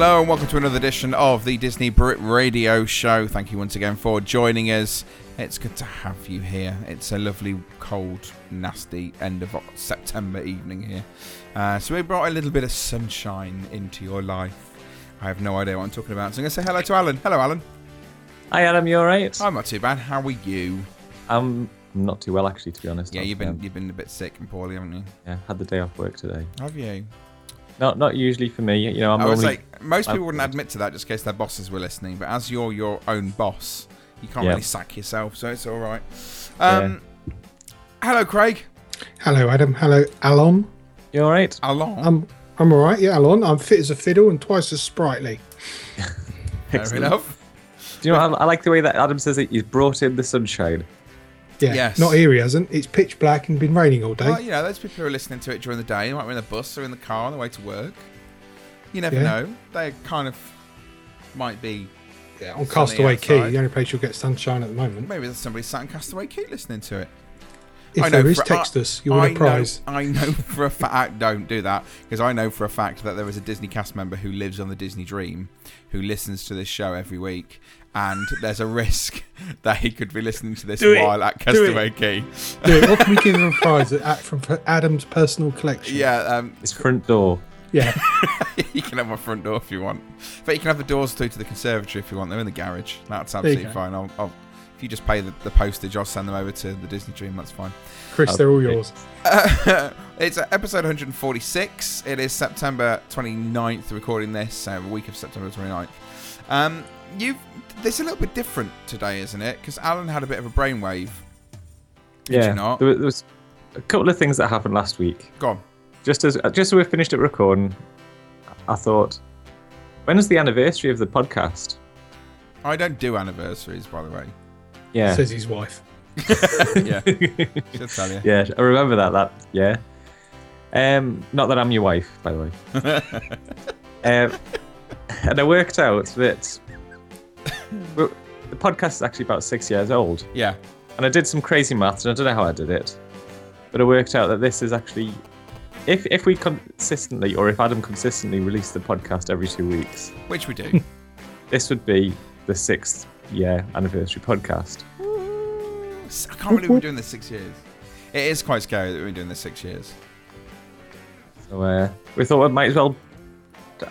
Hello and welcome to another edition of the Disney Brit Radio Show. Thank you once again for joining us. It's good to have you here. It's a lovely, cold, nasty end of September evening here. Uh, so we brought a little bit of sunshine into your life. I have no idea what I'm talking about. So I'm going to say hello to Alan. Hello, Alan. Hi, Adam. You all right? I'm not too bad. How are you? I'm not too well, actually, to be honest. Yeah, I've, you've been um, you've been a bit sick and poorly, haven't you? yeah, had the day off work today. Have you? Not not usually for me. You know, I'm I was normally like, most people wouldn't admit to that just in case their bosses were listening. But as you're your own boss, you can't Yeah. really sack yourself, so it's all right. Um, Hello, Craig. Hello, Adam. Hello, Alon. you all right? Alon. I'm I'm all right. Yeah, Alon. I'm fit as a fiddle and twice as sprightly. Fair enough. Do you know? What, I, I like the way that Adam says it. He's brought in the sunshine. Yeah. Yes. Not here, he hasn't. It's pitch black and been raining all day. Well, you know, those people who are listening to it during the day, they might be in the bus or in the car on the way to work. You never Yeah. know. They kind of might be. yeah, on sunny Castaway Cay, the only place you'll get sunshine at the moment. Maybe there's somebody sat in Castaway Cay listening to it. If I know there is, for- text I- us. You'll win I a prize. Know, I know for a fact. Don't do that because I know for a fact that there is a Disney cast member who lives on the Disney Dream, who listens to this show every week, and there's a risk that he could be listening to this Do it. while at Do it. Castaway Cay. Do it. What can we give him a prize at, at- from Adam's personal collection? Yeah, um, His front door. Yeah. you can have my front door if you want, but you can have the doors through to the conservatory if you want. They're in the garage. That's absolutely fine. I'll, I'll, if you just pay the, the postage, I'll send them over to the Disney Dream. That's fine. Chris, they're all yours. it's uh, episode 146. It is September 29th, recording this, uh, the week of September 29th. Um, you've This is a little bit different today, isn't it? Because Alan had a bit of a brainwave. Did yeah. you not? There, was, there was a couple of things that happened last week. Go on. Just as just as we finished it recording, I thought, when is the anniversary of the podcast? I don't do anniversaries, by the way. Yeah. Says his wife. yeah, should tell you. yeah, I remember that. That yeah. Um, not that I'm your wife, by the way. um, and I worked out that the podcast is actually about six years old, Yeah. and I did some crazy maths, and I don't know how I did it, but I worked out that this is actually, if if we consistently, or if Adam consistently released the podcast every two weeks, Which we do. this would be the sixth year anniversary podcast. I can't believe we're doing this six years. It is quite scary that we've been doing this six years. So uh, we thought we might as well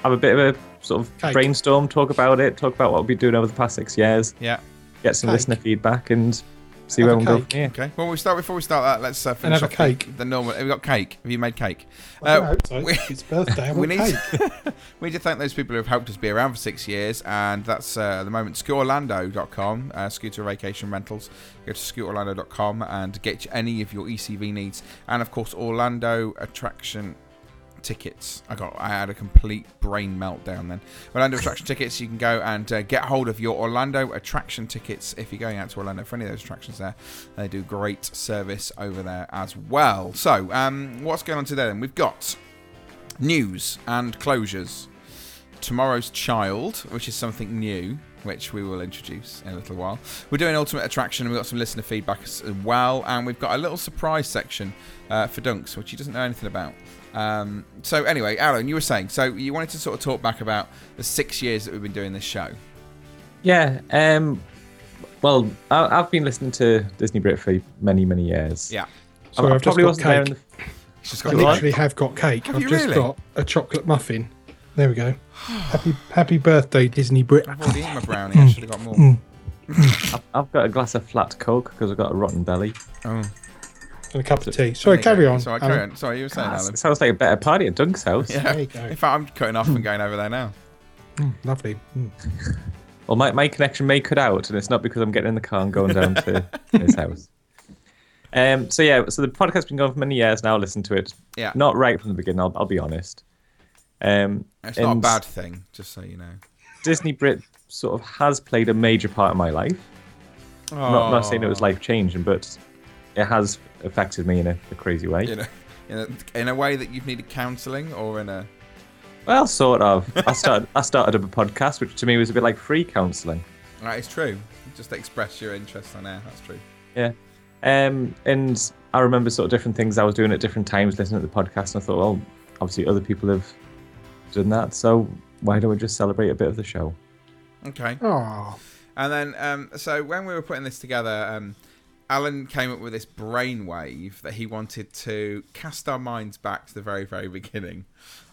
have a bit of a sort of Cake. brainstorm, talk about it, talk about what we've been doing over the past six years, Yeah. get some Cake. listener feedback, and see Have where a we go cake. Okay. Well, we start before we start that. Let's uh, finish have a off the- cake. The, normal. Have you got cake? Have you made cake? I Uh, hope so. we- It's birthday. We need cake. to, we need to thank those people who have helped us be around for six years, and that's uh, at the moment scootorlando.com, uh, scooter vacation rentals. Go to scootorlando.com and get any of your ECV needs, and of course Orlando attraction tickets. I got I had a complete brain meltdown then. Orlando attraction tickets. You can go and uh, get hold of your Orlando attraction tickets if you're going out to Orlando for any of those attractions there. They do great service over there as well. So, um, what's going on today? Then we've got news and closures. Tomorrow's Child, which is something new, which we will introduce in a little while. We're doing Ultimate Attraction, and we've got some listener feedback as well, and we've got a little surprise section uh, for Dunks, which he doesn't know anything about. Um, so, anyway, Alan, you were saying, so you wanted to sort of talk back about the six years that we've been doing this show. Yeah. Um, well, I, I've been listening to Disney Brit for many, many years. Yeah. I, Sorry, I I've just probably got wasn't there in cake. the. It's just I got What? literally have got cake. Have I've you just really? got a chocolate muffin. There we go. happy Happy birthday, Disney Brit. I've already eaten my brownie. I should have got more. I've, I've got a glass of flat Coke because I've got a rotten belly. Oh. And a cup of tea. Sorry, carry on. Sorry, carry Alan. on. Sorry, you were saying, Alan. It sounds like a better party at Dunk's house. Yeah. There you go. In fact, I'm cutting off and going over there now. Mm, lovely. Mm. Well, my, my connection may cut out, and it's not because I'm getting in the car and going down to his house. Um, so yeah, so the podcast's been going for many years now. Listen to it. Yeah. Not right from the beginning. I'll, I'll be honest. Um, It's not a bad thing, just so you know. Disney Brit sort of has played a major part of my life. Not, not saying it was life changing, but it has affected me in a, a crazy way. You know, in a, in a way that you've needed counselling or in a. Well, sort of. I started I started up a podcast, which to me was a bit like free counselling. Right, it's true. Just express your interest on air. That's true. Yeah. Um, and I remember sort of different things I was doing at different times listening to the podcast, and I thought, well, obviously other people have done that, so why don't we just celebrate a bit of the show? Okay. Oh, And then, um, so when we were putting this together, um, Alan came up with this brainwave that he wanted to cast our minds back to the very, very beginning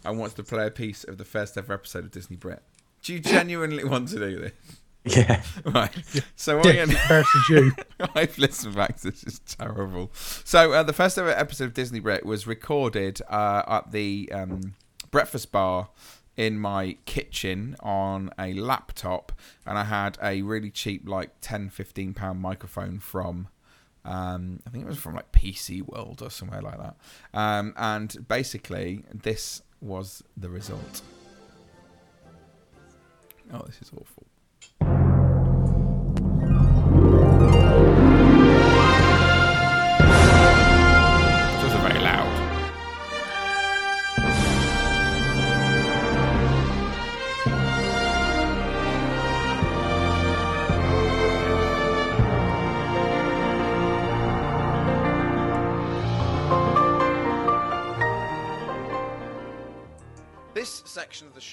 and wants to play a piece of the first ever episode of Disney Brit. Do you genuinely want to do this? Yeah. Right. So yeah, I am. versus you. I've listened back. To this is terrible. So uh, the first ever episode of Disney Brit was recorded uh, at the um, breakfast bar in my kitchen on a laptop, and I had a really cheap, like 10 15 pound microphone from. Um, I think it was from like PC World or somewhere like that. Um, and basically, this was the result. Oh, this is awful.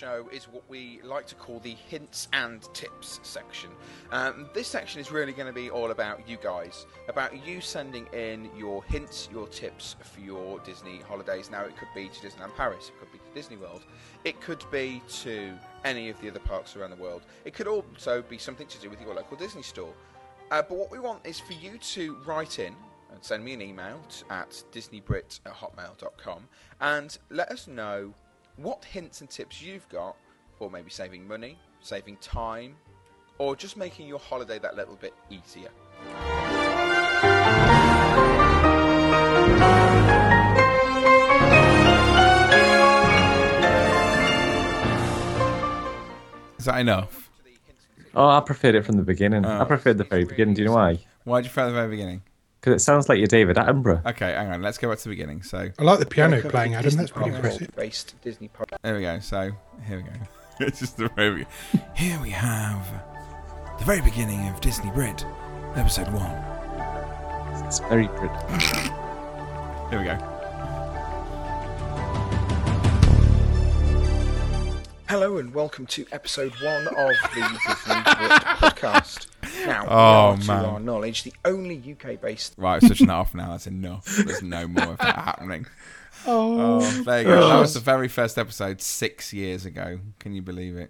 Show is what we like to call the hints and tips section. Um, this section is really going to be all about you guys, about you sending in your hints, your tips for your Disney holidays. Now, it could be to Disneyland Paris, it could be to Disney World, it could be to any of the other parks around the world. It could also be something to do with your local Disney store. Uh, but what we want is for you to write in and send me an email at disneybrit at hotmail.com and let us know what hints and tips you've got for maybe saving money, saving time, or just making your holiday that little bit easier. Is that enough? Oh, I preferred it from the beginning. Oh. I ah. preferred the very beginning. Do you know why? Why did you prefer the very beginning? Because it sounds like you're David Attenborough. Okay, hang on. Let's go back to the beginning. So I like the piano Welcome playing, to Adam. Disney That's pretty Park impressive. Based Disney Park. there we go. So here we go. it's just the very be- here we have the very beginning of Disney Brit, episode one. It's very pretty. Here we go. Hello and welcome to episode one of the Disney Brit podcast. Now, Oh, we to man. our knowledge, the only UK-based. Right, I'm switching that off now. That's enough. There's no more of that happening. Oh, there you go. That was the very first episode six years ago. Can you believe it?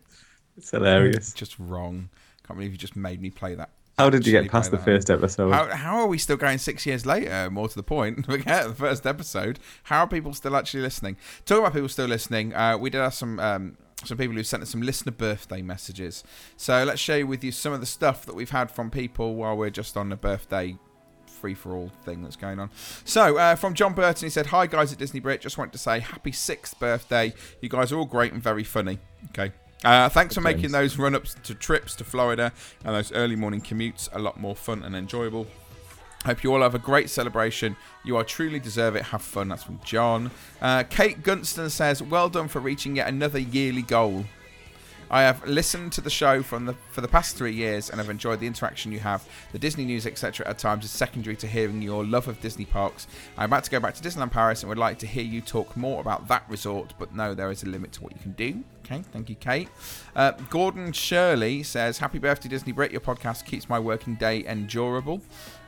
It's hilarious. Just wrong. Can't believe you just made me play that. How did you get past the that. first episode? How, how are we still going six years later? More to the point, forget the first episode. How are people still actually listening? Talking about people still listening, uh, we did have some um, some people who sent us some listener birthday messages. So let's share with you some of the stuff that we've had from people while we're just on the birthday free for all thing that's going on. So, uh, from John Burton, he said, Hi guys at Disney Brit, just wanted to say happy sixth birthday. You guys are all great and very funny. Okay. Uh, thanks for making those run ups to trips to Florida and those early morning commutes a lot more fun and enjoyable. Hope you all have a great celebration. You are truly deserve it. Have fun. That's from John. Uh, Kate Gunston says, "Well done for reaching yet another yearly goal. I have listened to the show from the for the past three years and have enjoyed the interaction you have. The Disney news, etc., at times is secondary to hearing your love of Disney parks. I'm about to go back to Disneyland Paris and would like to hear you talk more about that resort, but no, there is a limit to what you can do. Okay, thank you, Kate. Uh, Gordon Shirley says, "Happy birthday, Disney Brit. Your podcast keeps my working day endurable."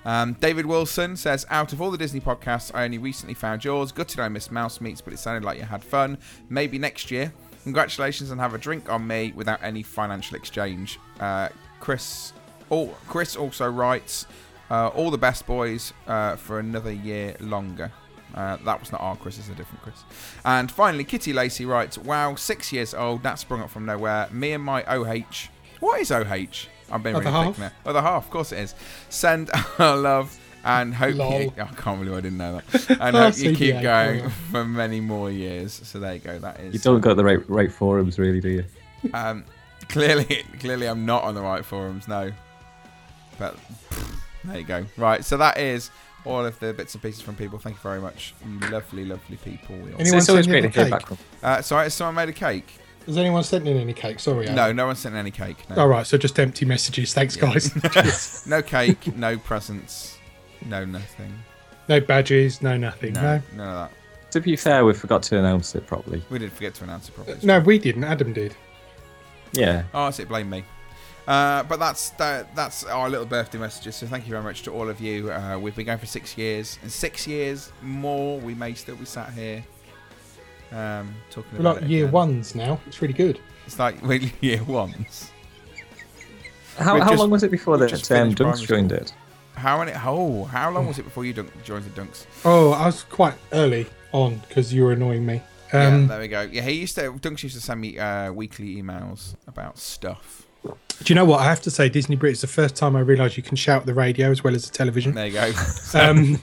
Um, David Wilson says, "Out of all the Disney podcasts, I only recently found yours. Gutted I missed Mouse Meets, but it sounded like you had fun. Maybe next year." Congratulations and have a drink on me without any financial exchange. Uh, Chris, oh, Chris also writes, Uh, all the best, boys, uh, for another year longer. Uh, that was not our Chris, it's a different Chris. And finally, Kitty Lacey writes, Wow, six years old, that sprung up from nowhere. Me and my OH. What is OH? I'm being Other really half? thick now. Other half, of course it is. Send our love and hope Lol. you. I can't believe I didn't know that. And hope you keep CBA, going for many more years. So there you go. That is. You don't go to the right right forums, really, do you? Um, clearly, clearly, I'm not on the right forums. No, but there you go. Right, so that is all of the bits and pieces from people. Thank you very much, you lovely, lovely people. We all- Anyone it's always send great to a hear cake? back from. Uh, sorry, has someone made a cake? Has anyone sent in any cake? Sorry. No, no one sent any cake. No, All right, so just empty messages. Thanks, guys. No cake, no presents, no nothing. no badges, no nothing. No, No. none of that. To be fair, we forgot to announce it properly. We did forget to announce it properly. No, we didn't. Adam did. Yeah. Oh, that's it. Blame me. Uh, but that's that, that's our little birthday messages. So thank you very much to all of you. Uh, we've been going for six years, and six years more, we may still be sat here um, talking We're about like it year again. ones now. It's really good. It's like we're year ones. How, how just- long was it before we've that um, Dunks joined it? How many? Oh, how long was it before you dunk, joined the Dunks? Oh, I was quite early on because you were annoying me. yeah, Um, there we go. Yeah, he used to. Dunks used to send me uh, weekly emails about stuff. Do you know what? I have to say, Disney Brit is the first time I realised you can shout at the radio as well as the television. There you go. Um,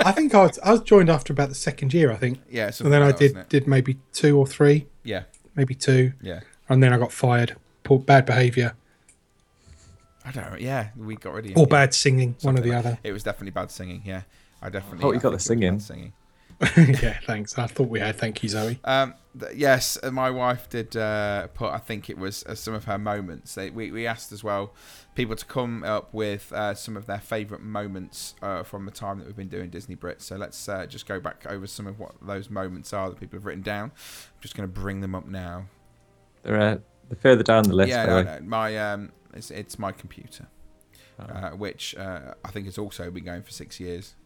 I think I was, I was joined after about the second year, I think. yeah, And then I like that, did wasn't did maybe two or three, Yeah, maybe two, yeah. and then I got fired. Poor bad behaviour I don't. know. Yeah, we got rid of you. or yeah. bad singing, one or the like- other. It was definitely bad singing. Yeah, I definitely. Oh, you got the singing. bad singing. yeah, thanks. I thought we had. Thank you, Zoe. Um, th- yes, uh, my wife did uh, put. I think it was uh, some of her moments. They, we we asked as well people to come up with uh, some of their favourite moments uh, from the time that we've been doing Disney Brit. So let's uh, just go back over some of what those moments are that people have written down. I'm just going to bring them up now. They're, uh, they're further down the list. yeah, no, no, my um, it's, it's my computer, Oh. uh, which uh, I think has also been going for six years.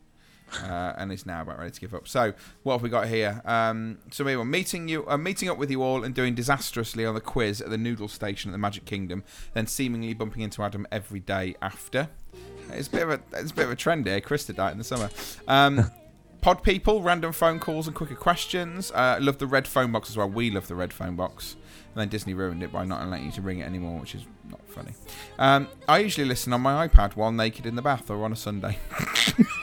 Uh, and is now about ready to give up. So, what have we got here? Um, so, we were meeting you, uh, meeting up with you all, and doing disastrously on the quiz at the Noodle Station at the Magic Kingdom. Then, seemingly bumping into Adam every day after. It's a bit of a, it's a bit of a trend here. Chris did that in the summer. Um, pod people, random phone calls and quicker questions. Uh, love the red phone box as well. We love the red phone box. And then Disney ruined it by not letting you to ring it anymore, which is not funny. Um, I usually listen on my iPad while naked in the bath or on a Sunday.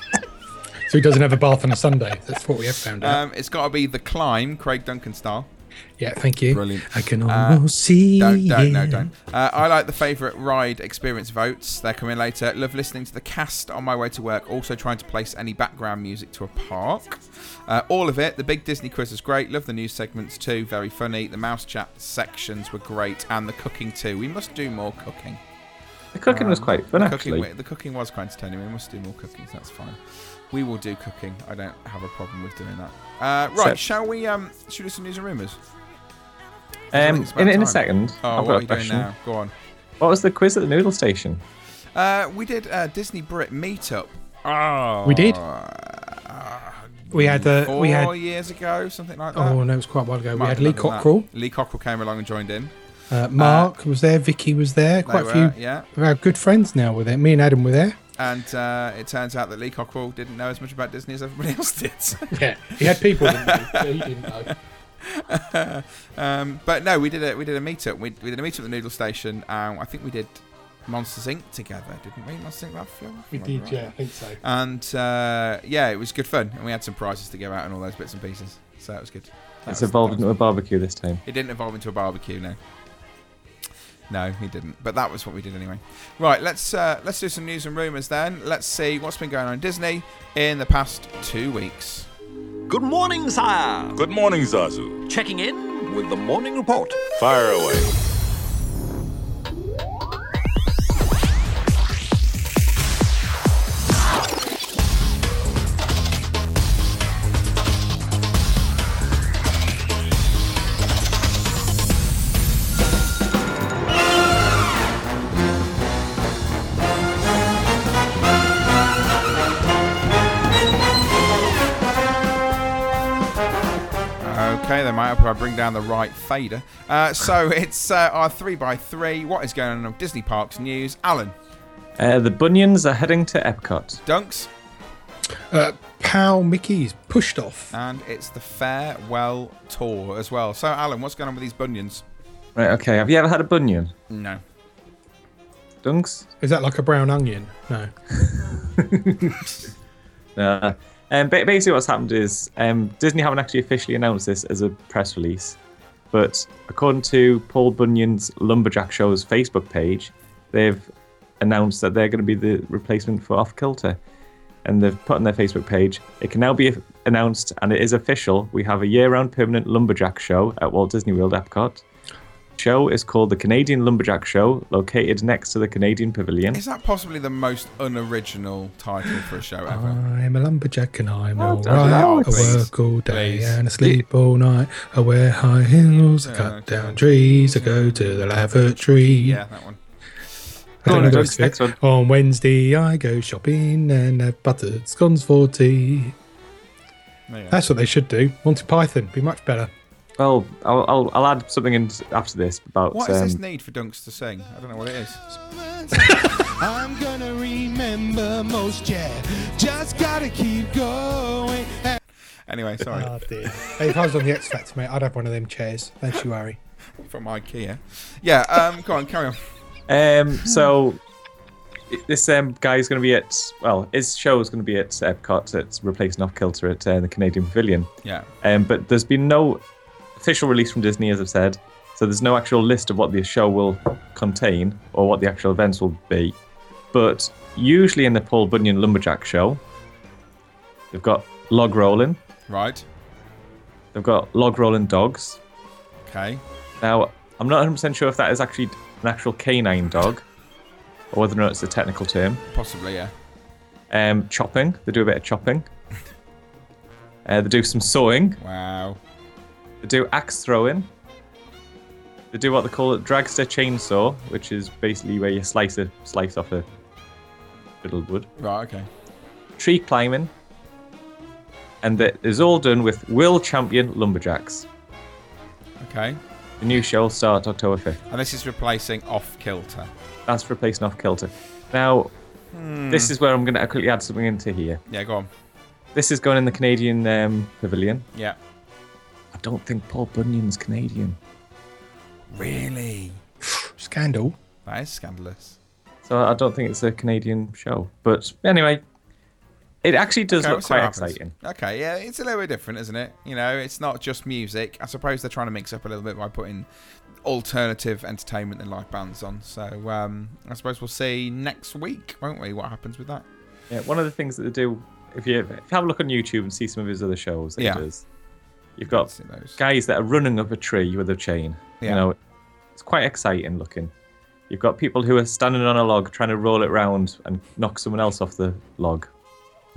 So he doesn't have a bath on a Sunday. That's what we have found out. Um, it's got to be the climb, Craig Duncan style. yeah, thank you. brilliant. I can Uh, almost see. Don't, don't, no, don't. Uh, I like the favourite ride experience votes. They're coming later. Love listening to the cast on my way to work. Also trying to place any background music to a park. Uh, all of it. The big Disney quiz was great. Love the news segments too. Very funny. The mouse chat sections were great, and the cooking too. We must do more cooking. The cooking was Um, quite fun, the actually. Cooking, the cooking was quite entertaining. We must do more cooking. So that's fine. We will do cooking. I don't have a problem with doing that. Uh, right, So- shall we? Um, should we do some news and rumours? Um, think it's about in, in a second, Oh, I've what got are a you doing question. now? Go on. What was the quiz at the noodle station? Uh, we did a Disney Brit meetup. Oh, We did? We had uh, four we had. years ago, something like that. Oh no, it was quite a while ago. We had Lee longer than that. Cockrell. Lee Cockrell came along and joined in. Uh, Mark was there. Vicky was there. They Quite a were, few yeah. we're good friends now with there. Me and Adam were there. And uh, it turns out that Lee Cockrell didn't know as much about Disney as everybody else did. Yeah, he had people, didn't he? But he didn't know. um, but no, we did a we did a meetup. We, we did a meetup at the Noodle Station. Um, I think we did Monsters Inc. together, didn't we? Monsters Inc. that film. We If I remember did, right. yeah, I think so. And uh, yeah, it was good fun, and we had some prizes to give out and all those bits and pieces. So that was good. That It's was- evolved into a barbecue this time. It didn't evolve into a barbecue, no. No, he didn't. But that was what we did anyway. Right, let's uh, let's do some news and rumours then. Let's see what's been going on in Disney in the past two weeks. Good morning, sire. Good morning, Zazu. Checking in with the morning report. Fire away. Okay, then, mate. I bring down the right fader. Uh, so it's uh, our three by three. What is going on in Disney Parks news? Alan. Uh, the Bunions are heading to Epcot. Dunks, Uh, Pal Mickey's pushed off. and it's the farewell tour as well. So, Alan, what's going on with these bunions? Right, okay. Have you ever had a bunion? No. Dunks? Is that like a brown onion? No. Uh, um, basically, what's happened is um, Disney haven't actually officially announced this as a press release, but according to Paul Bunyan's Lumberjack Show's Facebook page, they've announced that they're going to be the replacement for Off Kilter. And they've put on their Facebook page, it can now be announced and it is official. We have a year round permanent Lumberjack show at Walt Disney World Epcot. Show is called the Canadian Lumberjack Show, located next to the Canadian Pavilion. Is that possibly the most unoriginal title for a show ever? I'm a lumberjack and I'm Oh, all don't right. know, I please. work all day Please. and I sleep all night. I wear high heels. I Yeah, cut down trees. I go to the lavatory. yeah, that one. I Go don't on, know the Doug, rest of it. next one. On Wednesday, I go shopping and have buttered scones for tea. There you go. That's what they should do. Monty Python be much better. Well, I'll, I'll, I'll add something in after this about. What is this um, need for Dunks to sing? I don't know what it is. I'm gonna remember most, yeah. Just gotta keep going. Anyway, sorry. Oh dear. hey, if I was on the X Factor, mate, I'd have one of them chairs. Don't you worry. From IKEA. Yeah, um, go on, carry on. Um, so this um, guy is going to be at well, his show is going to be at Epcot. It's replacing Off Kilter at uh, the Canadian Pavilion. Yeah. Um, but there's been no official release from Disney, as I've said. So there's no actual list of what the show will contain or what the actual events will be. But usually in the Paul Bunyan Lumberjack show, they've got log rolling, Right. they've got log rolling dogs. Okay. Now, I'm not 100% sure if that is actually an actual canine dog or whether or not it's a technical term. Possibly, yeah. Um, chopping, they do a bit of chopping. Uh, they do some sewing. Wow. They do axe throwing. They do what they call a dragster chainsaw, which is basically where you slice a slice off a little wood. Right, okay. Tree climbing. And that is all done with World Champion Lumberjacks. Okay. The new show will start October 5th. And this is replacing Off Kilter. That's replacing off kilter. Now, this is where I'm going to quickly add something into here. Yeah, go on. This is going in the Canadian um, pavilion. Yeah. I don't think Paul Bunyan's Canadian. Really? Scandal. That is scandalous. So I don't think it's a Canadian show. But anyway, it actually does Okay, look we'll see what quite exciting. Okay, yeah, it's a little bit different, isn't it? You know, it's not just music. I suppose they're trying to mix up a little bit by putting alternative entertainment and live bands on. So um, I suppose we'll see next week, won't we? What happens with that? Yeah, one of the things that they do, if you, if you have a look on YouTube and see some of his other shows that Yeah. does, you've got guys that are running up a tree with a chain. Yeah. You know, it's quite exciting looking. You've got people who are standing on a log trying to roll it round and knock someone else off the log.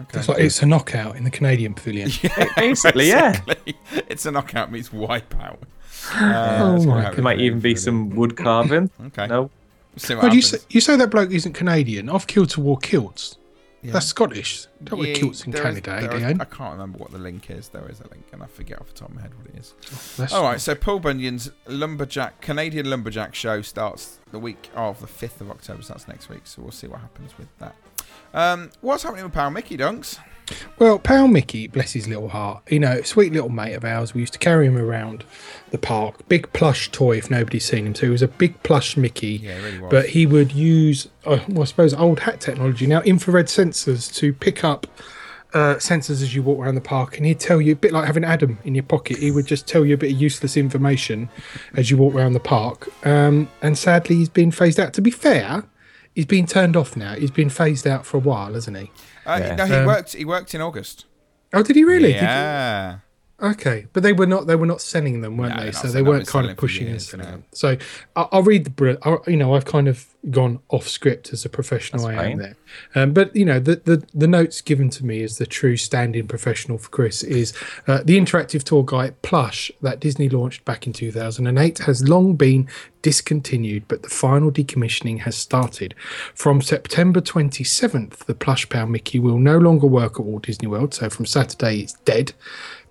Okay. It's like it's a knockout in the Canadian pavilion. Basically, yeah. Exactly. It's a knockout meets wipeout. Uh, Oh my There might even be the some wood carving. Okay. No, See what Well, you say, you say that bloke isn't Canadian. Off kilter wore kilts. Yeah. That's Scottish. Don't wear kilts in there is- Canada, there eh, is- I can't remember what the link is. There is a link, and I forget off the top of my head what it is. That's All right, so Paul Bunyan's lumberjack Canadian lumberjack show starts the week of the fifth of October. So that's next week. So we'll see what happens with that. Um, what's happening with Pal Mickey Dunks? Well, Pal Mickey, bless his little heart, you know, sweet little mate of ours. We used to carry him around the park. Big plush toy, if nobody's seen him. So he was a big plush Mickey. Yeah, really was. But he would use, uh, well, I suppose, old hat technology now, infrared sensors to pick up uh, sensors as you walk around the park. And he'd tell you, a bit like having Adam in your pocket, he would just tell you a bit of useless information as you walk around the park. Um, and sadly, he's been phased out. To be fair, he's been turned off now. He's been phased out for a while, hasn't he? uh, Yeah. no, he Um, worked. He worked in August. Oh, did he really? Did you- Yeah. Okay, but they were not they were not selling them, weren't No, they? So they weren't kind of pushing and years, selling them. So I'll, I'll read the I'll, you know I've kind of gone off script as a professional That's I am there, um, but you know the, the the notes given to me as the true stand-in professional for Chris is uh, the interactive tour guide plush that Disney launched back in 2008 has long been discontinued, but the final decommissioning has started. From September 27th, the plush pal Mickey will no longer work at Walt Disney World. So from Saturday, it's dead.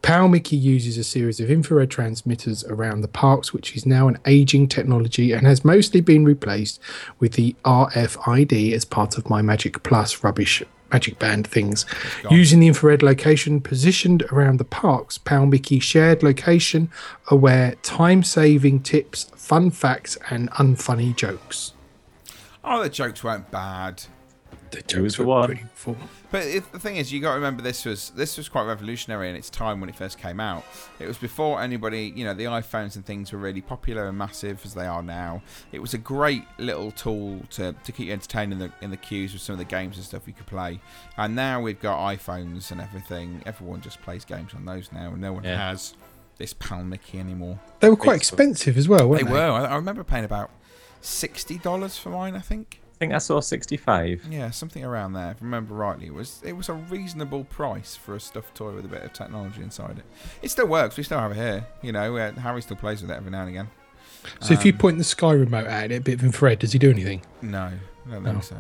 Pal Mickey uses a series of infrared transmitters around the parks, which is now an aging technology and has mostly been replaced with the RFID as part of my Magic Plus rubbish Magic Band things. Using the infrared location positioned around the parks, Pal Mickey shared location aware, time saving tips, fun facts, and unfunny jokes. Oh, the jokes weren't bad. The Who was the one? full. But it, the thing is, you got to remember this was this was quite revolutionary in its time when it first came out. It was before anybody, you know, the iPhones and things were really popular and massive as they are now. It was a great little tool to, to keep you entertained in the in the queues with some of the games and stuff you could play. And now we've got iPhones and everything. Everyone just plays games on those now, and no one Yeah. has this Pal Mickey anymore. They were quite expensive as well, They weren't they? were. I, I remember paying about sixty dollars for mine. I think. I think I saw 65. Yeah, something around there. If I remember rightly, it was it was a reasonable price for a stuffed toy with a bit of technology inside it. It still works. We still have it here. You know, uh, Harry still plays with it every now and again. So if you Um, point the Sky remote at it, a bit of infrared, does he do anything? No, I don't No. think so.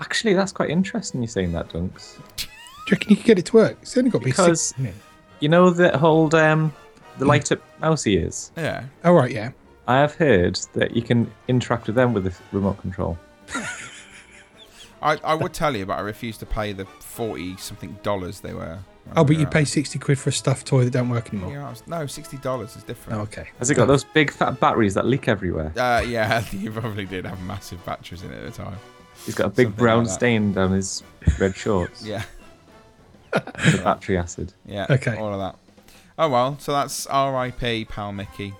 Actually, that's quite interesting you saying that, Dunks. Do you reckon you could get it to work? It's only got to be Because- six. it? You know that hold um, the light up mouse ears? Yeah. Oh, right, yeah. I have heard that you can interact with them with the remote control. I, I would tell you, but I refuse to pay the forty something dollars they were. Oh, but you Yeah. pay 60 quid for a stuffed toy that don't work anymore. Yeah, was- no, sixty dollars is different. Oh, okay. Has it got those big fat batteries that leak everywhere? Uh, yeah, you probably did have massive batteries in it at the time. He's got a big Something brown like stain down his red shorts. Yeah, The battery acid. yeah. Okay. All of that. Oh well, so that's R.I.P. Pal Mickey.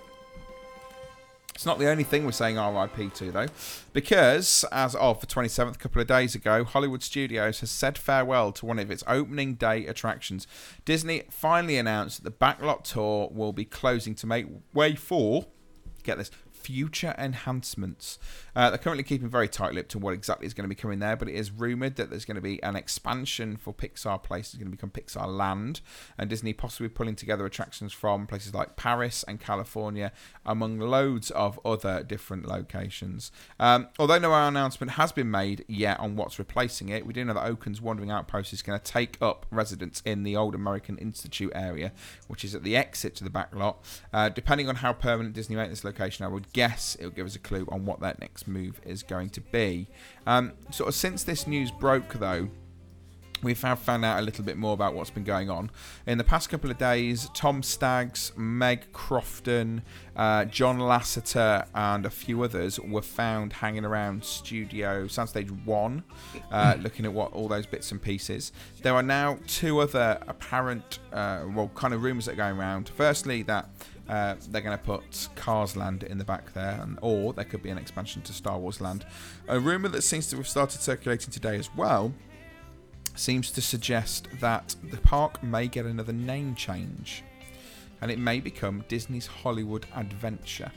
It's not the only thing we're saying RIP to, though, because as of the 27th, a couple of days ago, Hollywood Studios has said farewell to one of its opening day attractions. Disney finally announced that the Backlot Tour will be closing to make way for, get this, future enhancements. Uh, they're currently keeping very tight lipped to what exactly is going to be coming there, but it is rumoured that there's going to be an expansion for Pixar Place. It's going to become Pixar Land, and Disney possibly pulling together attractions from places like Paris and California, among loads of other different locations. Um, although no announcement has been made yet on what's replacing it, we do know that Oaken's Wandering Outpost is going to take up residence in the old American Institute area, which is at the exit to the back lot. Uh, depending on how permanent Disney make this location, I would guess it'll give us a clue on what that next move is going to be. Um, sort of since this news broke, though, we have found out a little bit more about what's been going on. In the past couple of days, Tom Staggs, Meg Crofton, uh, John Lasseter, and a few others were found hanging around Studio Soundstage 1, uh, looking at what all those bits and pieces. There are now two other apparent, uh, well, kind of rumours that are going around. Firstly, that uh, they're going to put Cars Land in the back there, and, or there could be an expansion to Star Wars Land. A rumour that seems to have started circulating today as well seems to suggest that the park may get another name change and it may become Disney's Hollywood Adventure.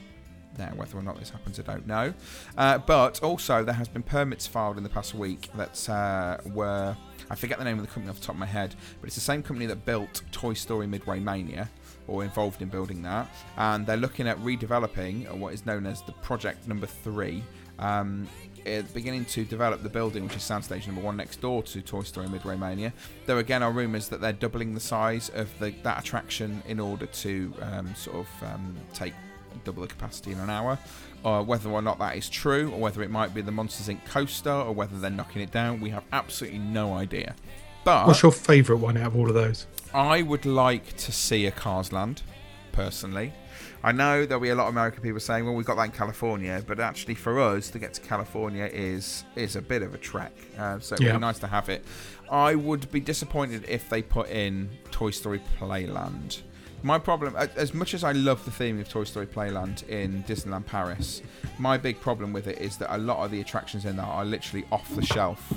Now, whether or not this happens, I don't know. Uh, but also, there has been permits filed in the past week that uh, were. I forget the name of the company off the top of my head, but it's the same company that built Toy Story Midway Mania, or involved in building that. And they're looking at redeveloping what is known as the Project Number Three. Um, it's beginning to develop the building, which is Soundstage Number One next door to Toy Story Midway Mania. There again are rumours that they're doubling the size of the, that attraction in order to um, sort of um, take double the capacity in an hour. Uh, whether or not that is true, or whether it might be the Monsters Inc. coaster, or whether they're knocking it down, we have absolutely no idea. But What's your favourite one out of all of those? I would like to see a Cars Land, personally. I know there'll be a lot of American people saying, "Well, we've got that in California," but actually, for us to get to California is is a bit of a trek. Uh, so it'd Yeah. be nice to have it. I would be disappointed if they put in Toy Story Playland. My problem, as much as I love the theme of Toy Story Playland in Disneyland Paris, my big problem with it is that a lot of the attractions in there are literally off the shelf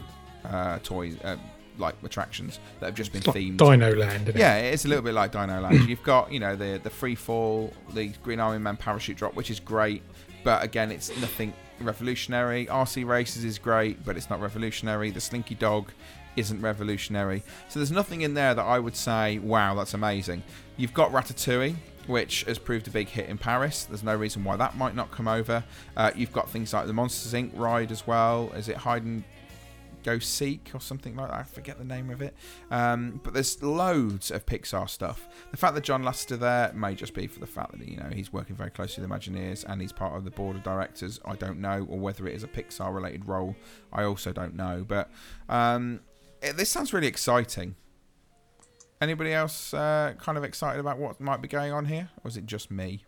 uh, toys, uh, like attractions that have just been It's like themed. Dino Land? Yeah, it is a little bit like Dino Land. You've got, you know, the the free fall, the Green Army Man parachute drop, which is great, but again, it's nothing revolutionary. RC races is great, but it's not revolutionary. The Slinky Dog isn't revolutionary. So there's nothing in there that I would say, wow, that's amazing. You've got Ratatouille. Which has proved a big hit in Paris. There's no reason why that might not come over. Uh, you've got things like the Monsters Inc. ride as well. Is it Hayden Go Seek or something like that. I forget the name of it. Um, but there's loads of Pixar stuff. The fact that John Lasseter there may just be for the fact that you know he's working very closely with Imagineers and he's part of the board of directors. I don't know, or whether it is a Pixar related role. I also don't know. But um, it, this sounds really exciting. Anybody else uh, kind of excited about what might be going on here, or is it just me?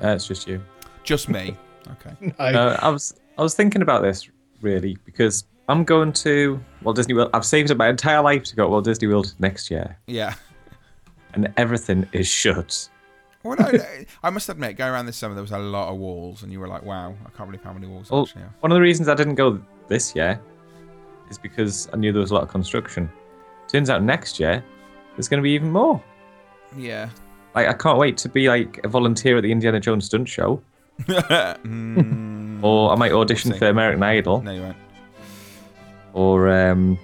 Uh, it's just you. Just me. Okay. No. Uh, I was I was thinking about this really because I'm going to Walt Disney World. I've saved up my entire life to go to Walt Disney World next year, Yeah. and everything is shut. Well, no, no, I must admit, going around this summer, there was a lot of walls, and you were like, "Wow, I can't believe how many walls Well, actually are." one of the reasons I didn't go this year is because I knew there was a lot of construction. Turns out next year there's going to be even more. Yeah. Like I can't wait to be like a volunteer at the Indiana Jones stunt show, Mm, or I might audition for American Idol, no, you won't. Or um,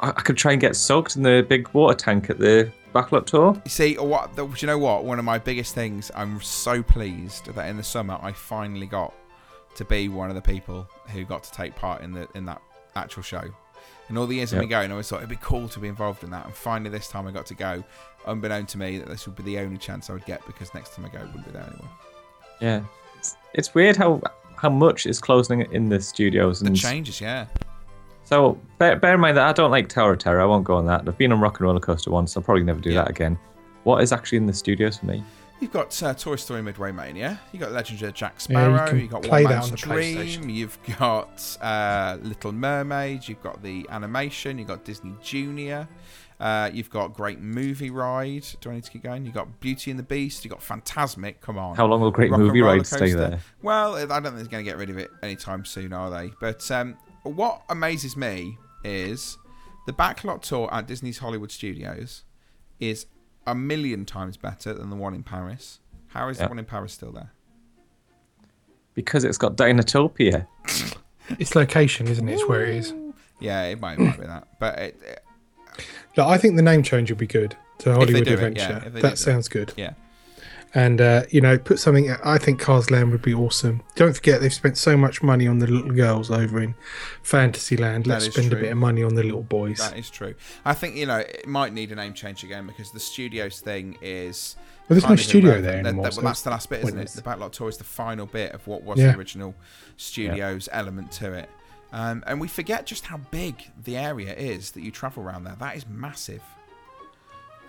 I, I could try and get soaked in the big water tank at the backlot tour. You see, what? The, do you know what? One of my biggest things. I'm so pleased that in the summer I finally got to be one of the people who got to take part in the in that actual show. And all the years I've been going, I always thought it'd be cool to be involved in that. And finally, this time I got to go. Unbeknown to me, that this would be the only chance I would get because next time I go, it wouldn't be there anymore. Yeah, it's, it's weird how how much is closing in the studios The changes, yeah. So bear, bear in mind that I don't like Tower of Terror. I won't go on that. I've been on Rock and Roller Coaster once. I'll probably never do Yeah. that again. What is actually in the studios for me? You've got uh, Toy Story Midway Mania. You've got Legend of Jack Yeah, you Sparrow. can you've got play One Man's on the Dream. You've got uh, Little Mermaid. You've got the animation. You've got Disney Junior. Uh, you've got Great Movie Ride. Do I need to keep going? You've got Beauty and the Beast. You've got Fantasmic. Come on. How long will Great Rock Movie Ride stay there? Well, I don't think they're going to get rid of it anytime soon, are they? But um, what amazes me is the backlot tour at Disney's Hollywood Studios is a million times better than the one in Paris. How is Yeah. the one in Paris still there? Because it's got Dinotopia. It's location, isn't it? It's where it is. Yeah, it might, it might be that. But it, it- Look, I think the name change will be good to Hollywood do it, Adventure. yeah, if they do that it. sounds good. yeah, And uh, you know, put something. I think Cars Land would be awesome. Don't forget they've spent so much money on the little girls over in Fantasyland. Let's spend true. a bit of money on the little boys. that is true. I think you know it might need a name change again because the studios thing is. Well, there's no studio irrelevant. there anymore, that- so well, that's the last bit, isn't it? The backlot tour is the final bit of what was Yeah. the original studios element to it. Um, and we forget just how big the area is that you travel around there. That is massive.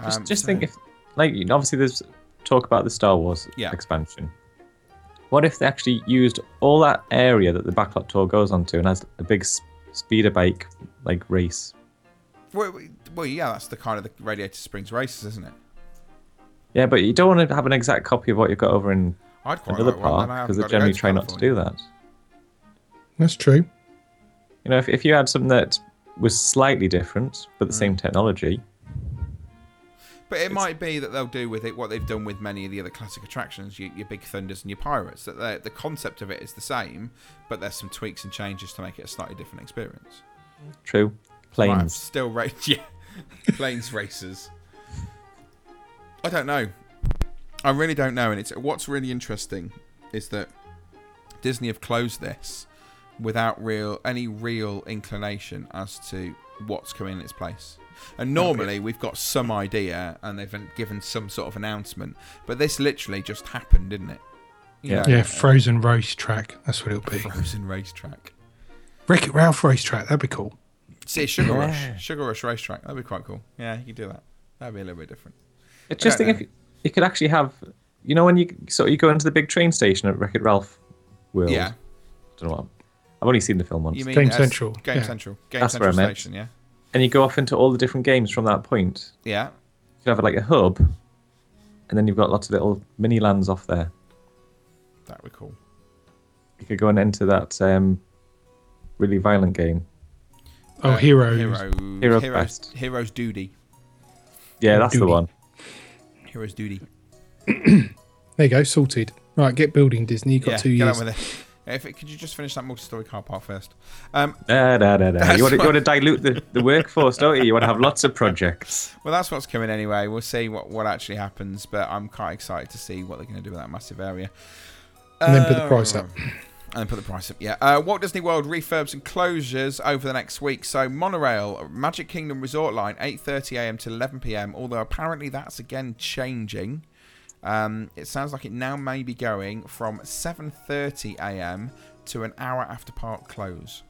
Just, Um, just so- think if, like, you know, obviously there's talk about the Star Wars Yeah. expansion. What if they actually used all that area that the backlot tour goes onto and has a big speeder bike like race? Well, well, yeah, that's the kind of the Radiator Springs races, isn't it? Yeah, but you don't want to have an exact copy of what you've got over in I'd quite another like park because they got to go generally try not to do that. That's true. You know, if, if you had something that was slightly different but Mm. the same technology, But it might be that they'll do with it what they've done with many of the other classic attractions, your, your Big Thunders and your Pirates. That the the concept of it is the same, but there's some tweaks and changes to make it a slightly different experience. true, planes. still ra- yeah, planes races. I don't know. I really don't know, and it's what's really interesting is that Disney have closed this without real any real inclination as to what's coming in its place. And normally we've got some idea and they've given some sort of announcement, but this literally just happened, didn't it? You Yeah. know, Yeah, a Frozen racetrack. That's what it'll be. frozen racetrack. Wreck It Ralph racetrack. That'd be cool. See, Sugar Yeah. Rush, Sugar Rush racetrack. That'd be quite cool. Yeah, you could do that. That'd be a little bit different. It's just don't think if you could actually have, you know, when you so you go into the big train station at Wreck It Ralph World. Yeah. don't know what. I've only seen the film once. You mean Game as- Central, Game yeah. Central. Game That's where I Central meant. Station. Yeah. And you go off into all the different games from that point. Yeah. You could have like a hub, and then you've got lots of little mini lands off there. That'd be cool. You could go and enter that um, really violent game. Oh, Uh, Heroes. Hero, Hero Heroes, Quest. Heroes Duty. Yeah, that's the one. Heroes Duty. There you go, sorted. Right, get building, Disney. You've got yeah, two get years. On with it. If it, could you just finish that multi-story car park first? Um. You want, to, you want to dilute the, the workforce, don't you? You want to have lots of projects. well, that's what's coming anyway. We'll see what, what actually happens, but I'm quite excited to see what they're going to do with that massive area. And then put the price Uh, up. And then put the price up, yeah. Uh, Walt Disney World refurbs and closures over the next week. So monorail, Magic Kingdom Resort Line, 8:30 a.m. to 11 p.m. Although apparently that's again changing. Um, it sounds like it now may be going from 7:30 a.m. to an hour after park close.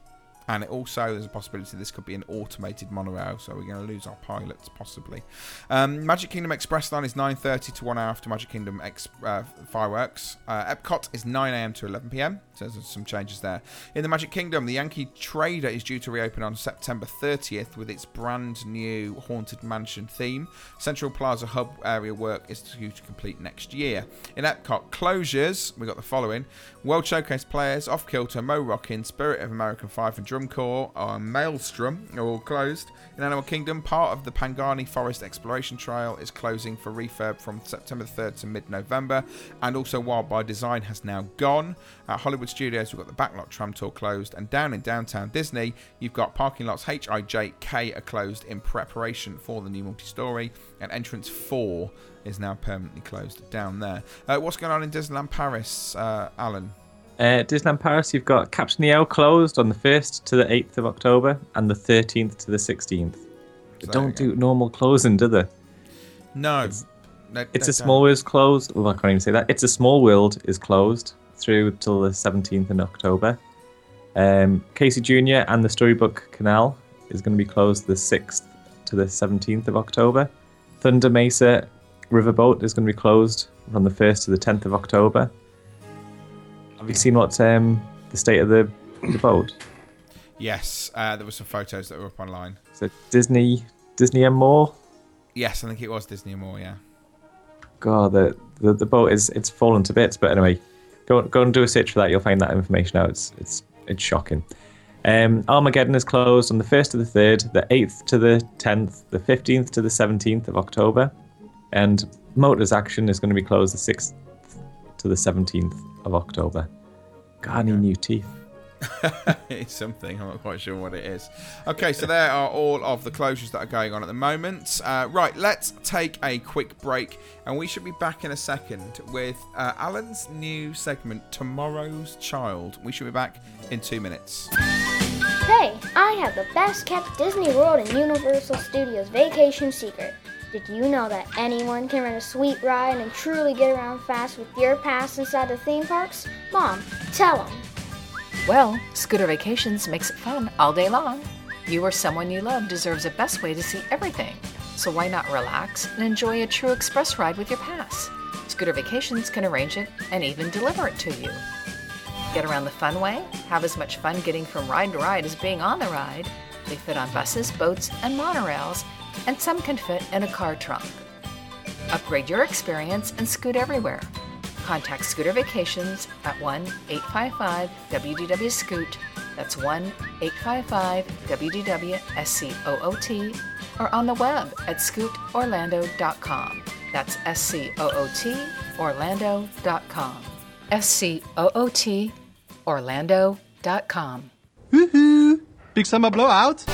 And it also, there's a possibility this could be an automated monorail, so we're going to lose our pilots possibly. Um, Magic Kingdom Express line is 9:30 to one hour after Magic Kingdom Ex- uh, fireworks. Uh, Epcot is 9 a.m. to 11 p.m. So there's some changes there. In the Magic Kingdom, the Yankee Trader is due to reopen on September 30th with its brand new Haunted Mansion theme. Central Plaza Hub area work is due to complete next year. In Epcot closures, we've got the following: World Showcase players, Off Kilter, Mo Rockin, Spirit of American Fife, and Drum Corps Maelstrom are all closed. In Animal Kingdom, part of the Pangani Forest Exploration Trail is closing for refurb from September 3rd to mid-November, and also Wild by Design has now gone. At Hollywood Studios, we've got the Backlot Tram Tour closed, and down in downtown Disney, you've got parking lots H, I, J, K are closed in preparation for the new multi-story, and entrance 4 is now permanently closed down there. Uh, what's going on in Disneyland Paris, uh, Alan? Uh, Disneyland Paris, you've got Captain EO closed on the 1st to the 8th of October and the 13th to the 16th. They So don't do normal closing, do they? No. It's- They- It's a small world is closed. Well, I can't even say that. It's a small world is closed through till the 17th in October. Um, Casey Jr. and the Storybook Canal is going to be closed the 6th to the 17th of October. Thunder Mesa Riverboat is going to be closed from the 1st to the 10th of October. Have you seen what um, the state of the, the boat? Yes, uh, there were some photos that were up online. So Disney Disney and more? Yes, I think it was Disney and more. Yeah. God, the, the the boat is it's fallen to bits. But anyway, go go and do a search for that. You'll find that information out. It's it's it's shocking. Um, Armageddon is closed on the first to the third, the eighth to the tenth, the fifteenth to the seventeenth of October, and Moteurs Action is going to be closed the sixth to the seventeenth of October. God, I need new teeth. it's something. I'm not quite sure what it is. Okay, so there are all of the closures that are going on at the moment. Uh, right, let's take a quick break, and we should be back in a second with uh, Alan's new segment, Tomorrow's Child. We should be back in two minutes. Hey, I have the best kept Disney World and Universal Studios vacation secret. Did you know that anyone can rent a sweet ride and truly get around fast with your pass inside the theme parks? Mom, tell them. Well, Scooter Vacations makes it fun all day long. You or someone you love deserves the best way to see everything. So why not relax and enjoy a true express ride with your pass? Scooter Vacations can arrange it and even deliver it to you. Get around the fun way, have as much fun getting from ride to ride as being on the ride. They fit on buses, boats, and monorails, and some can fit in a car trunk. Upgrade your experience and scoot everywhere. Contact Scooter Vacations at 1 855 WDW Scoot. That's 1 855 WDW SCOOT or on the web at scootorlando.com. That's S C O O T Orlando.com. S C O O T Orlando.com. Woohoo! Big summer blowout.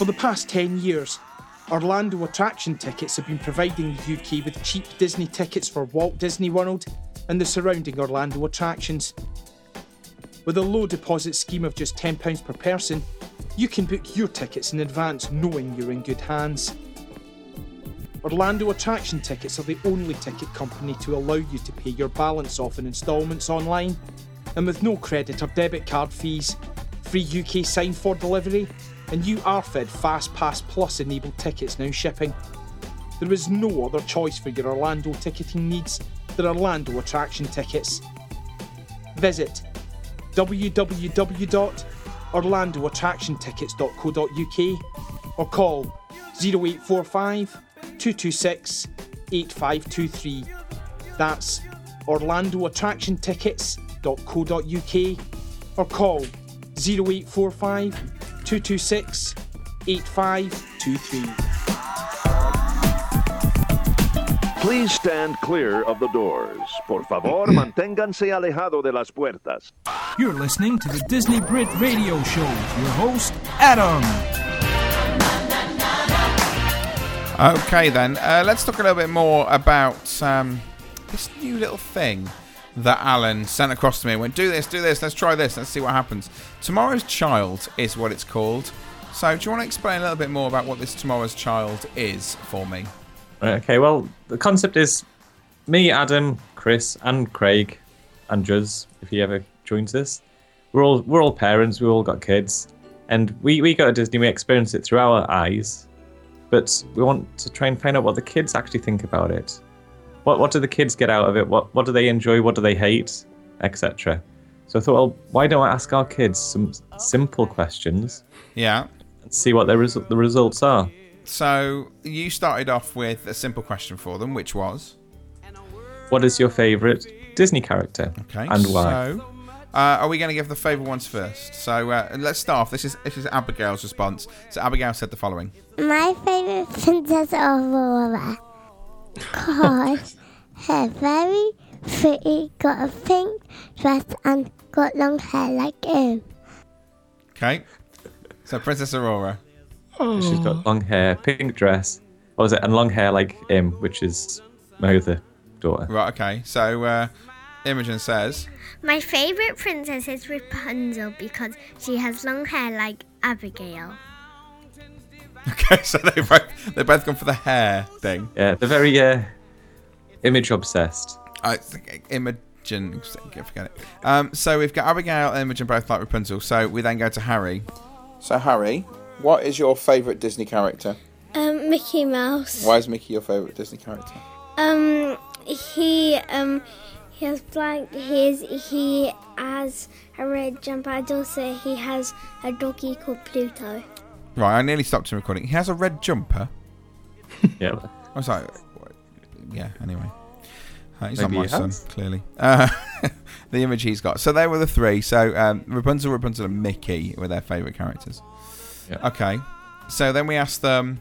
For the past 10 years, Orlando attraction tickets have been providing the UK with cheap Disney tickets for Walt Disney World and the surrounding Orlando attractions. With a low deposit scheme of just £10 per person, you can book your tickets in advance knowing you're in good hands. Orlando attraction tickets are the only ticket company to allow you to pay your balance off in instalments online, and with no credit or debit card fees, free UK sign for delivery, and you are fed Fast Pass Plus enabled tickets now shipping. There is no other choice for your Orlando ticketing needs than Orlando attraction tickets. Visit www.orlandoattractiontickets.co.uk or call 0845 226 8523. That's orlandoattractiontickets.co.uk or call 0845 226 8523. Please stand clear of the doors. Por favor, manténganse alejado de las puertas. You're listening to the Disney Brit Radio Show. with Your host, Adam. Okay, then uh, let's talk a little bit more about um, this new little thing that Alan sent across to me and went, do this, do this, let's try this, let's see what happens. Tomorrow's Child is what it's called. So, do you want to explain a little bit more about what this Tomorrow's Child is for me? Okay, well, the concept is me, Adam, Chris, and Craig, and Juz, if he ever joins us. We're all we're all parents. We all got kids, and we we go to Disney. We experience it through our eyes, but we want to try and find out what the kids actually think about it. What what do the kids get out of it? What what do they enjoy? What do they hate, etc. So I thought, well, why don't I ask our kids some simple questions? Yeah. And see what their resu- the results are. So, you started off with a simple question for them, which was What is your favourite Disney character? Okay. And why? So, uh, are we going to give the favourite ones first? So, uh, let's start off. This is this is Abigail's response. So, Abigail said the following. My favourite Princess of Aurora. Because her very pretty, got a pink dress and got long hair like him. Okay. So, Princess Aurora. She's got long hair, pink dress. What was it? And long hair like him, which is my other daughter. Right. Okay. So, uh, Imogen says. My favourite princess is Rapunzel because she has long hair like Abigail. Okay. So they both they both gone for the hair thing. Yeah, they're very uh, image obsessed. I think Imogen. Forget it. Um, so we've got Abigail and Imogen both like Rapunzel. So we then go to Harry. So Harry, what is your favourite Disney character? Um, Mickey Mouse. Why is Mickey your favourite Disney character? Um, he um, he has black. His he has a red jumper. And also, say he has a doggy called Pluto. Right, I nearly stopped him recording. He has a red jumper. Yeah. I was like, yeah. Anyway, uh, he's Maybe not my he son, has. clearly. Uh, the image he's got. So they were the three. So um, Rapunzel, Rapunzel, and Mickey were their favourite characters. Yeah. Okay. So then we asked them,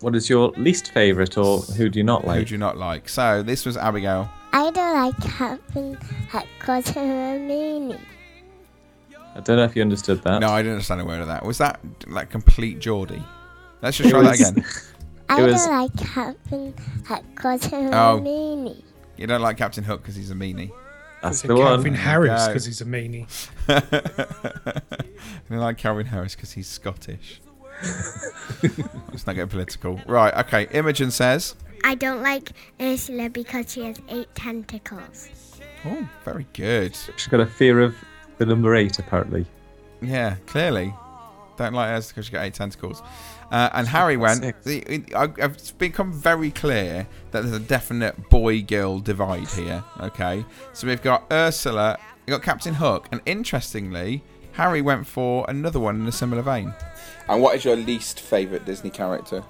What is your least favourite, or who do you not like? who do you not like? So this was Abigail. I don't like Captain Hook because he's a meanie. I don't know if you understood that. No, I didn't understand a word of that. Was that like complete Geordie? Let's just try that again. I was- don't like Captain Hook because he's Oh. a meanie. You don't like Captain Hook because he's a meanie. That's It's the Calvin one. Harris because he's a meanie. I don't like Calvin Harris because he's Scottish. Let's not get political. Right, okay. Imogen says. I don't like Ursula because she has eight tentacles. Oh, very good. She's got a fear of the number eight, apparently. Yeah, clearly. Don't like us because she got eight tentacles. Uh, and Harry went. I- It's become very clear that there's a definite boy-girl divide here. Okay, so we've got Ursula, we've got Captain Hook, and interestingly, Harry went for another one in a similar vein. And what is your least favourite Disney character?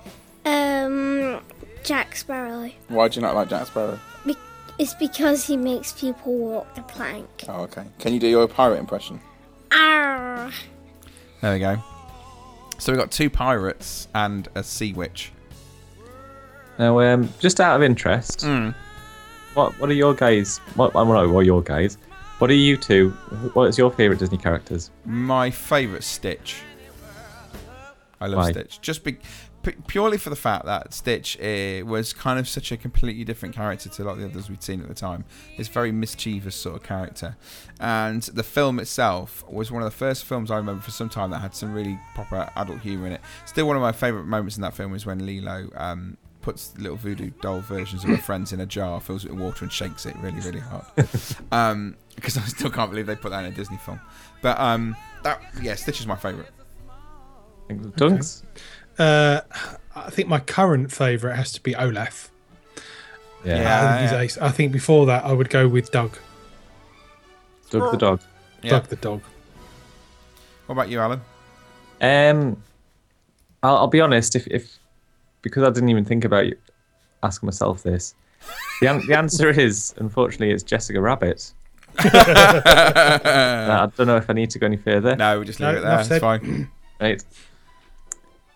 Um, Jack Sparrow. Why do you not like Jack Sparrow? Be- it's because he makes people walk the plank. Oh, okay. Can you do your pirate impression? Arr. There we go. So we've got two pirates and a sea witch. Now, um, just out of interest, Mm. what what are your guys? What I don't know what are your guys? What are you two? What is your favourite Disney characters? My favourite Stitch. I love Why? Stitch. Just be, p- purely for the fact that Stitch uh, was kind of such a completely different character to a lot of the others we'd seen at the time. This very mischievous sort of character. And the film itself was one of the first films I remember for some time that had some really proper adult humour in it. Still, one of my favourite moments in that film is when Lilo um, puts little voodoo doll versions of her friends in a jar, fills it with water, and shakes it really, really hard. um, because I still can't believe they put that in a Disney film. But um, that yeah, Stitch is my favourite. Dunks. Uh, I think my current favourite has to be Olaf. Yeah. Yeah. I think he's ace. I think before that I would go with Dug. Dug the dog. Yeah. Dug the dog. What about you, Alan? Um, I'll, I'll be honest. If, if because I didn't even think about you, asking myself this, the, an- the answer is unfortunately it's Jessica Rabbit. I don't know if I need to go any further. No, we just leave No, it there. enough It's fine. Right.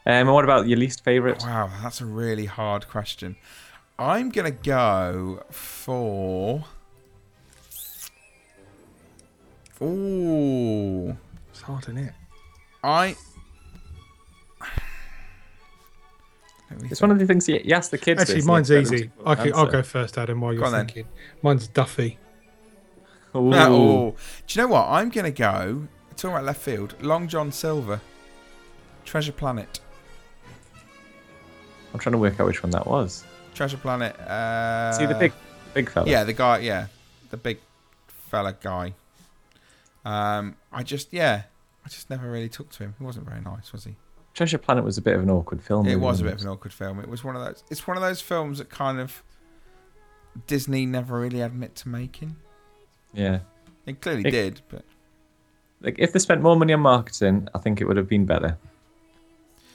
Um, and what about your least favourite? Wow, that's a really hard question. I'm gonna go for. Ooh, It's hard, isn't it? I. It's one of the things you, you ask the kids. Actually, this, mine's you expect them easy. I can, I'll go first, Adam, while you're on then. thinking. Mine's Duffy. Ooh. Oh, do you know what? I'm gonna go. Talking about left field, Long John Silver, Treasure Planet. I'm trying to work out which one that was. Treasure Planet. Uh, See the big, big fella. Yeah, the guy. Yeah, the big fella guy. Um, I just yeah, I just never really talked to him. He wasn't very nice, was he? Treasure Planet was a bit of an awkward film. It was a bit of an awkward film. It was one of those. It's one of those films that kind of Disney never really admit to making. Yeah. It clearly It- did, but Like if they spent more money on marketing, I think it would have been better,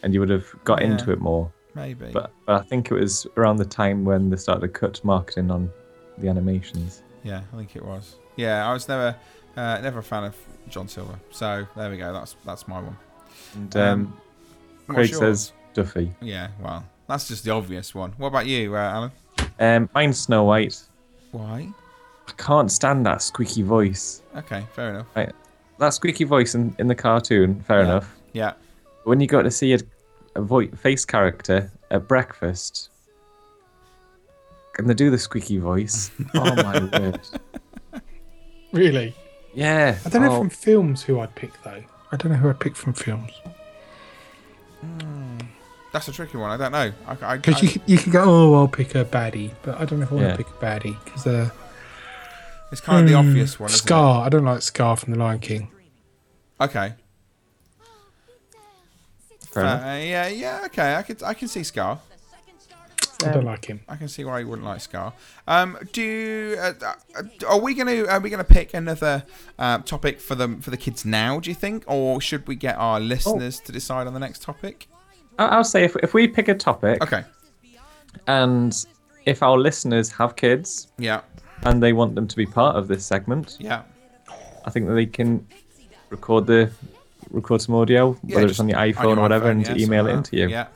and you would have got Yeah. into it more. Maybe. But, but I think it was around the time when they started to cut marketing on the animations. Yeah, I think it was. Yeah, I was never, uh, never a fan of John Silver. So there we go. That's that's my one. And um, what's Craig says Duffy. Yeah, well, that's just the obvious one. What about you, uh, Alan? Um, mine's Snow White. Why? I can't stand that squeaky voice. Okay, fair enough. Right. That squeaky voice in, in the cartoon, fair Yeah. enough. Yeah. But when you got to see a, a vo- face character at breakfast, and they do the squeaky voice, oh my word. Really? Yeah. I don't know oh, from films who I'd pick, though. I don't know who I'd pick from films. That's a tricky one. I don't know. I, I, Because I- you, could- you could go, oh, I'll pick a baddie, but I don't know if I want Yeah. to pick a baddie. Because uh, it's kind of the hmm, obvious one. Isn't Scar. I don't like Scar from The Lion King. Okay. Fair Uh, yeah, yeah. Okay, I can I can see Scar. I don't like him. I can see why you wouldn't like Scar. Um, do you, uh, uh, are we gonna are we gonna pick another uh, topic for the for the kids now? Do you think, or should we get our listeners to decide on the next topic? I- I'll say if, if we pick a topic, Okay. and if our listeners have kids Yeah. and they want them to be part of this segment, Yeah. I think that they can record the record some audio, Yeah, whether it's on your iPhone or whatever, and yeah, email it into you. Yeah,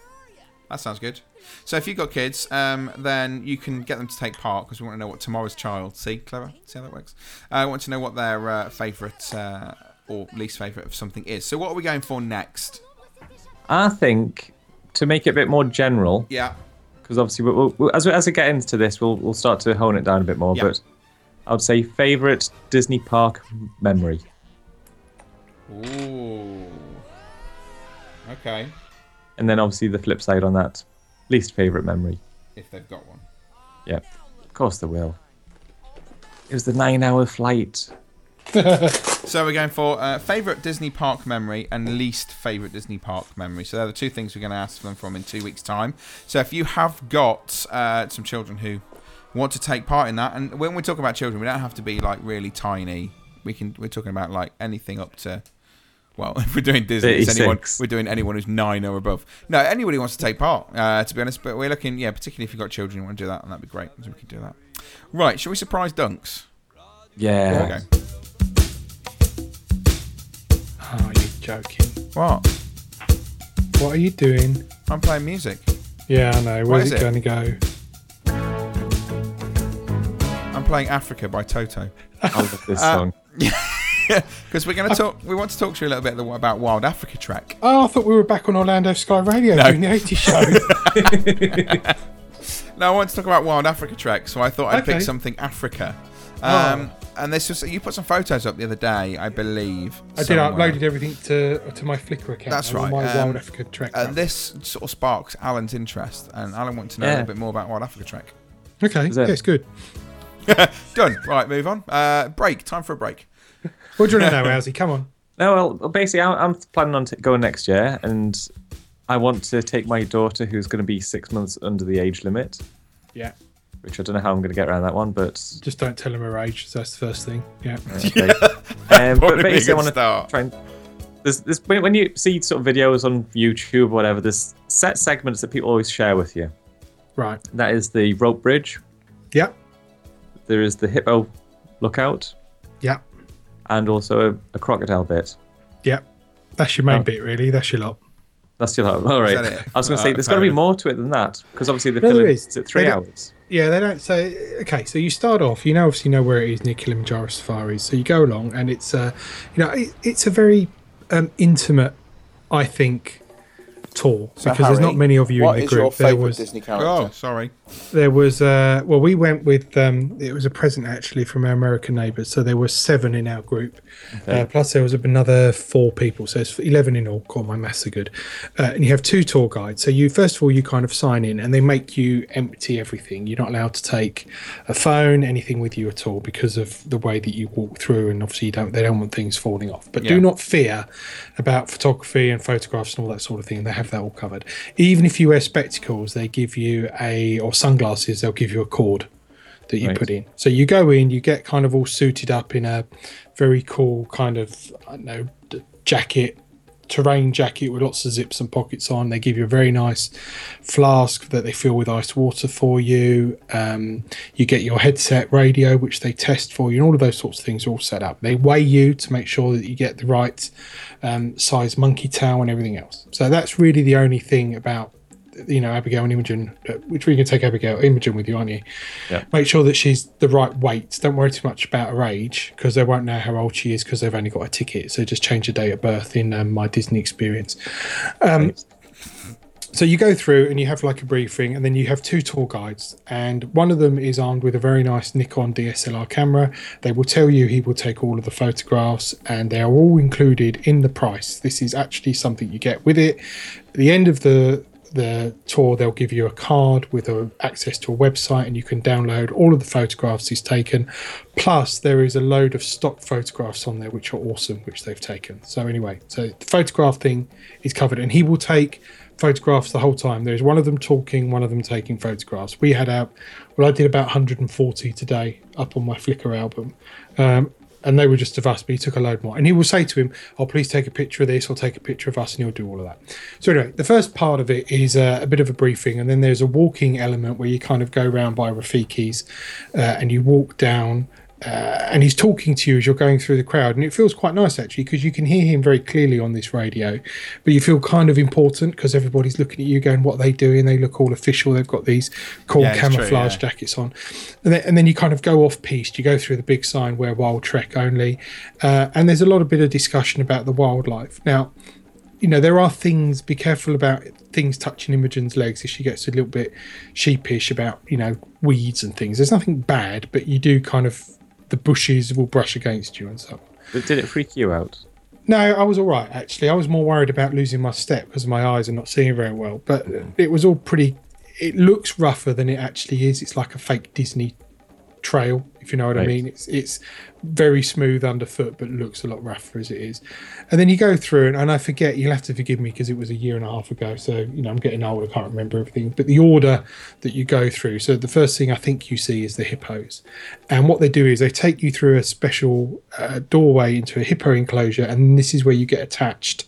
that sounds good. So if you've got kids, um, then you can get them to take part because we want to know what tomorrow's child. See, clever. See how that works. Uh, I want to know what their uh, favourite uh, or least favourite of something is. So what are we going for next? I think to make it a bit more general, Yeah. because obviously we'll, we'll, as we as we get into this, we'll we'll start to hone it down a bit more. Yeah. But I would say favorite Disney park memory. Ooh. Okay. And then obviously the flip side on that, least favorite memory. If they've got one. Yeah, of course they will. It was the nine-hour flight. So we're going for uh, favourite Disney park memory and least favourite Disney park memory. So they're the two things we're going to ask them from in two weeks' time. So if you have got uh, some children who want to take part in that, and when we talk about children, we don't have to be like really tiny. We can. We're talking about like anything up to. Well, if we're doing Disney, it's anyone, we're doing anyone who's nine or above. No, anybody who wants to take part, uh, to be honest. But we're looking, yeah, particularly if you've got children you want to do that, and that'd be great. So we can do that. Right, shall we surprise dunks? Yeah. There we go. Oh, you're joking. What? What are you doing? I'm playing music. Yeah, I know. What Where's it, it? going to go? I'm playing Africa by Toto. I love this Uh, song. Because we're going to talk. We want to talk to you a little bit about Wild Africa Trek. Oh, I thought we were back on Orlando Sky Radio No. doing the 80 show. No, I want to talk about Wild Africa Trek, so I thought I'd Okay. pick something Africa. Oh. Um, And this was you put some photos up the other day, I believe. I did. I uploaded everything to to my Flickr account. That's right. My um, Wild Africa Trek. And app. this sort of sparks Alan's interest, and Alan wants to know a little bit more about Wild Africa Trek. okay, Is it- yeah, it's good. Done. Right, move on. Uh, break. Time for a break. What do you want to know, Owsy? Come on. No, well, well, basically, I'm, I'm planning on t- going next year, and I want to take my daughter, who's going to be six months under the age limit, Yeah. which I don't know how I'm going to get around that one, but Just don't tell him her age. So that's the first thing. Yeah. okay. um, but basically, I want to start. try and. There's, there's, when when you see sort of videos on YouTube or whatever, there's set segments that people always share with you. Right. That is the rope bridge. Yeah. There is the hippo lookout, Yeah. And also a, a crocodile bit. Yep. That's your main Oh. bit, really. That's your lot. That's your lot. All right. that it? I was going to say, Alright, there's got to be more to it than that, because obviously the No, film there is is. at three hours. Yeah, they don't say. Okay, so you start off. You know, obviously know where it is near Kilimanjaro Safaris. So you go along, and it's uh, you know, it, it's a very um, intimate, I think, tour So, because there's not many of you what in the is group. your there favourite was Disney character? Oh, sorry. There was uh well we went with um it was a present actually from our American neighbours, so there were seven in our group. Okay. Uh, plus there was another four people, so it's eleven in all. God, my maths are good. Uh, and you have two tour guides. So you first of all you kind of sign in, and they make you empty everything. You're not allowed to take a phone, anything with you at all because of the way that you walk through, and obviously you don't they don't want things falling off. But Yeah. do not fear about photography and photographs and all that sort of thing. They have that all covered. Even if you wear spectacles, they give you a or sunglasses. They'll give you a cord that you Right. put in. So you go in, you get kind of all suited up in a very cool kind of I don't know jacket, terrain jacket with lots of zips and pockets on. They give you a very nice flask that they fill with ice water for you. Um, you get your headset radio, which they test for you, and all of those sorts of things are all set up. They weigh you to make sure that you get the right um, size monkey tail and everything else. So that's really the only thing about you know Abigail and Imogen, uh, which we can take Abigail Imogen with you, aren't you? Yeah. Make sure that she's the right weight. Don't worry too much about her age because they won't know how old she is because they've only got a ticket. So just change the date of birth in um, my Disney experience. Um, so you go through and you have like a briefing, and then you have two tour guides, and one of them is armed with a very nice Nikon DSLR camera. They will tell you he will take all of the photographs, and they are all included in the price. This is actually something you get with it. At the end of the the tour, they'll give you a card with a, access to a website, and you can download all of the photographs he's taken. Plus, there is a load of stock photographs on there which are awesome, which they've taken. So anyway, so the photograph thing is covered, and he will take photographs the whole time. There's one of them talking, one of them taking photographs. We had out, well, I did about 140 today up on my Flickr album. Um, and they were just of us, but he took a load more. And he will say to him, Oh, please take a picture of this or take a picture of us, and he'll do all of that. So, anyway, the first part of it is uh, a bit of a briefing, and then there's a walking element where you kind of go around by Rafiki's uh, and you walk down. Uh, and he's talking to you as you're going through the crowd, and it feels quite nice actually because you can hear him very clearly on this radio, but you feel kind of important because everybody's looking at you, going, "What are they doing?" They look all official. They've got these cool Yeah, it's true, camouflage yeah. jackets on, and then, and then you kind of go off piste. You go through the big sign where Wild Trek only, uh, and there's a lot of bit of discussion about the wildlife now you know, there are things, be careful about things touching Imogen's legs if she gets a little bit sheepish about, you know, weeds and things. There's nothing bad, but you do kind of, the bushes will brush against you and so on. But did it freak you out? No, I was all right, actually. I was more worried about losing my step because my eyes are not seeing very well, but it was all pretty, it looks rougher than it actually is. It's like a fake Disney trail, if you know what I mean. It's it's very smooth underfoot, but looks a lot rougher as it is. And then you go through, and, and I forget. You'll have to forgive me because it was a year and a half ago. So you know I'm getting old. I can't remember everything. But the order that you go through. So the first thing I think you see is the hippos, and what they do is they take you through a special uh, doorway into a hippo enclosure, and this is where you get attached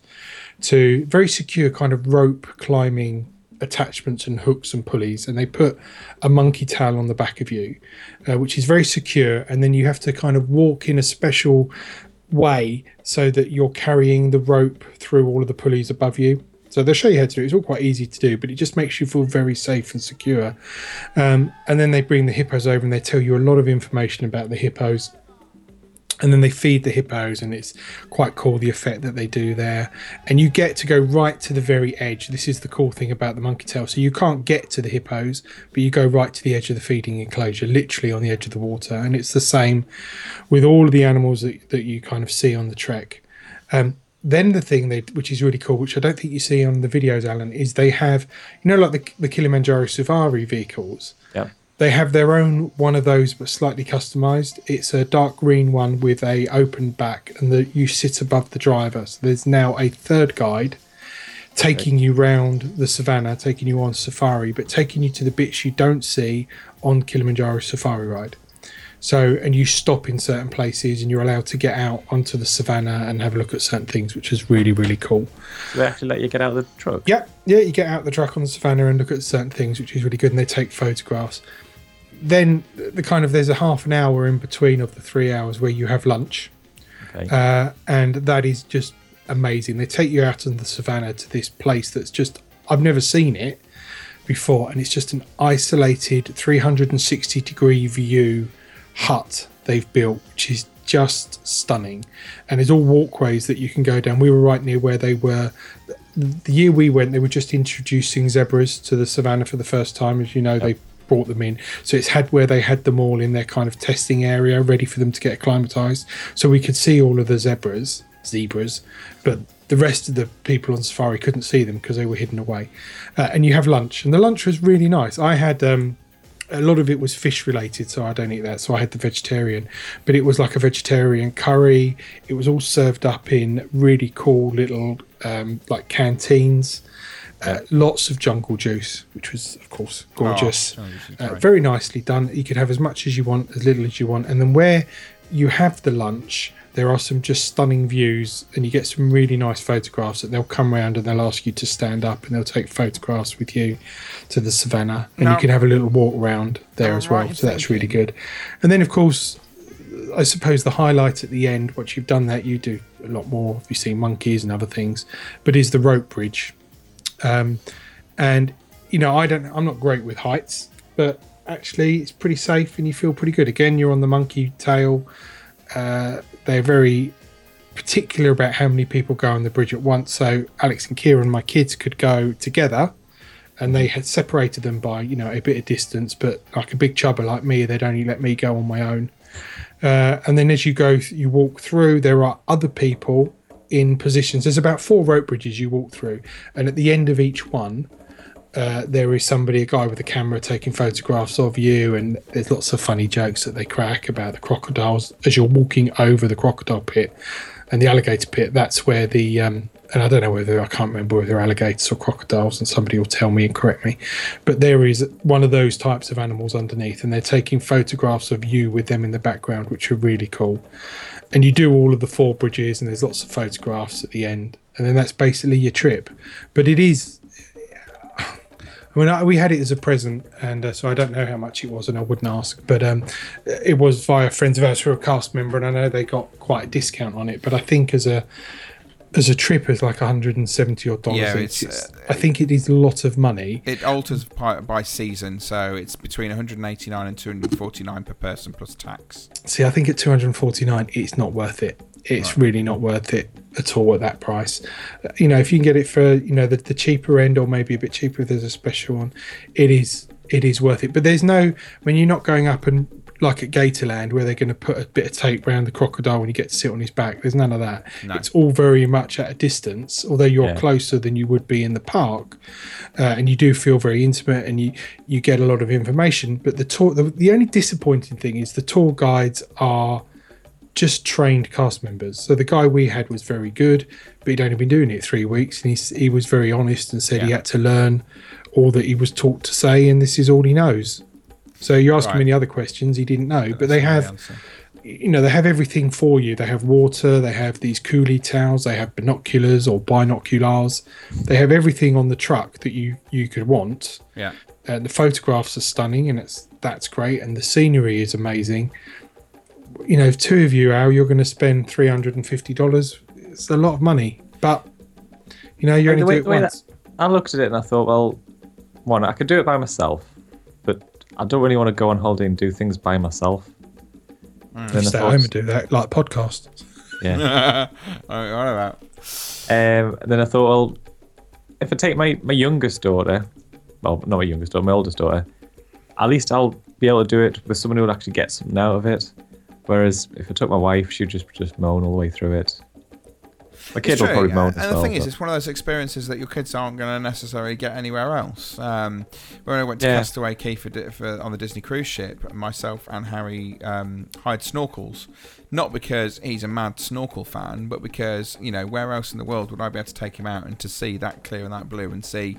to very secure kind of rope climbing attachments and hooks and pulleys and they put a monkey tail on the back of you uh, which is very secure and then you have to kind of walk in a special way so that you're carrying the rope through all of the pulleys above you. So they'll show you how to do it. It's all quite easy to do but it just makes you feel very safe and secure. Um, and then they bring the hippos over and they tell you a lot of information about the hippos and then they feed the hippos and it's quite cool the effect that they do there. And you get to go right to the very edge. This is the cool thing about the monkey tail. So you can't get to the hippos but you go right to the edge of the feeding enclosure literally on the edge of the water. And it's the same with all of the animals that, that you kind of see on the trek. Um, then the thing they, which is really cool, which I don't think you see on the videos, Alan, is they have, you know, like the, the Kilimanjaro Safari vehicles. They have their own one of those, but slightly customized. It's a dark green one with a open back, and you sit above the driver. So there's now a third guide taking you round the savannah, taking you on safari, but taking you to the bits you don't see on Kilimanjaro Safari Ride. So, and you stop in certain places, and you're allowed to get out onto the savannah and have a look at certain things, which is really, really cool. Do they actually let you get out of the truck? Yeah, yeah, you get out the truck on the savannah and look at certain things, which is really good, and they take photographs. Then the kind of there's a half an hour in between of the three hours where you have lunch, Okay. uh, and that is just amazing. They take you out on the savannah to this place that's just I've never seen it before, and it's just an isolated 360 degree view hut they've built, which is just stunning. And there's all walkways that you can go down. We were right near where they were. the year we went, they were just introducing zebras to the savannah for the first time. As you know, they brought them in. So it's had where they had them all in their kind of testing area, ready for them to get acclimatized. So we could see all of the zebras, zebras, but the rest of the people on safari couldn't see them because they were hidden away. Uh, and you have lunch, and the lunch was really nice. I had. Um, a lot of it was fish related, so I don't eat that. So I had the vegetarian, but it was like a vegetarian curry. It was all served up in really cool little um, like canteens. Uh, lots of jungle juice, which was of course gorgeous, jungle juice is uh, very nicely done. You could have as much as you want, as little as you want, and then where you have the lunch, there are some just stunning views, and you get some really nice photographs that they'll come round and they'll ask you to stand up and they'll take photographs with you to the savannah, and Now- you can have a little walk around there I'm as well. right So that's really good. And then of course, I suppose the highlight at the end, once you've done that, you do a lot more. If you see monkeys and other things, but is the rope bridge. Um, and you know, I don't. I'm not great with heights, but actually, it's pretty safe and you feel pretty good. Again, you're on the monkey tail. Uh, they're very particular about how many people go on the bridge at once. So Alex and Kieran, my kids, could go together, and they had separated them by you know a bit of distance. But like a big chubber like me, they'd only let me go on my own. Uh, and then as you go, you walk through. There are other people in positions. There's about four rope bridges you walk through, and at the end of each one, uh, there is somebody, a guy with a camera, taking photographs of you, and there's lots of funny jokes that they crack about the crocodiles as you're walking over the crocodile pit and the alligator pit. That's where the um, and I don't know whether I can't remember whether alligators or crocodiles, and somebody will tell me and correct me. But there is one of those types of animals underneath, and they're taking photographs of you with them in the background, which are really cool. And you do all of the four bridges, and there's lots of photographs at the end, and then that's basically your trip. But it is I mean, I, we had it as a present, and uh, so I don't know how much it was, and I wouldn't ask. But um, it was via friends of ours who are a cast member, and I know they got quite a discount on it. But I think as a as a trip, is like 170 odd dollars. Yeah, it's, It's- I think it is a lot of money. It alters by, by season, so it's between 189 and 249 per person plus tax. See, I think at 249, it's not worth it. It's really not worth it at all at that price. Uh, You know, if you can get it for you know the, the cheaper end, or maybe a bit cheaper if there's a special one, it is it is worth it. But there's no when you're not going up and like at Gatorland where they're going to put a bit of tape around the crocodile when you get to sit on his back. There's none of that. No. It's all very much at a distance, although you're Yeah. closer than you would be in the park, uh, and you do feel very intimate and you you get a lot of information. But the tour, the, the only disappointing thing is the tour guides are just trained cast members. So the guy we had was very good, but he'd only been doing it three weeks, and he he was very honest and said he had to learn all that he was taught to say, and this is all he knows. So you ask him any other questions, he didn't know. but they That's the have, answer. you know, they have everything for you. They have water, they have these coolie towels, they have binoculars or binoculars. They have everything on the truck that you you could want Yeah. and the photographs are stunning and it's that's great and the scenery is amazing you know if two of you Al, you're going to spend $350 it's a lot of money but you know you Like, only the way- do it once that- I looked at it and I thought, well, one, I could do it by myself, but I don't really want to go on holiday and do things by myself. Then I stay at thought- home and do that like podcast Yeah. I I know that. Um, then I thought, well, if I take my, my youngest daughter, well, not my youngest daughter, my oldest daughter, at least I'll be able to do it with someone who will actually get something out of it. Whereas if I took my wife, she'd just just moan all the way through it. My kid It's will probably yeah. moan And the thing is, it's one of those experiences that your kids aren't going to necessarily get anywhere else. Um, when I went to Yeah. Castaway Cay for, for on the Disney cruise ship, myself and Harry um, hired snorkels, not because he's a mad snorkel fan, but because you know where else in the world would I be able to take him out and to see that clear and that blue and see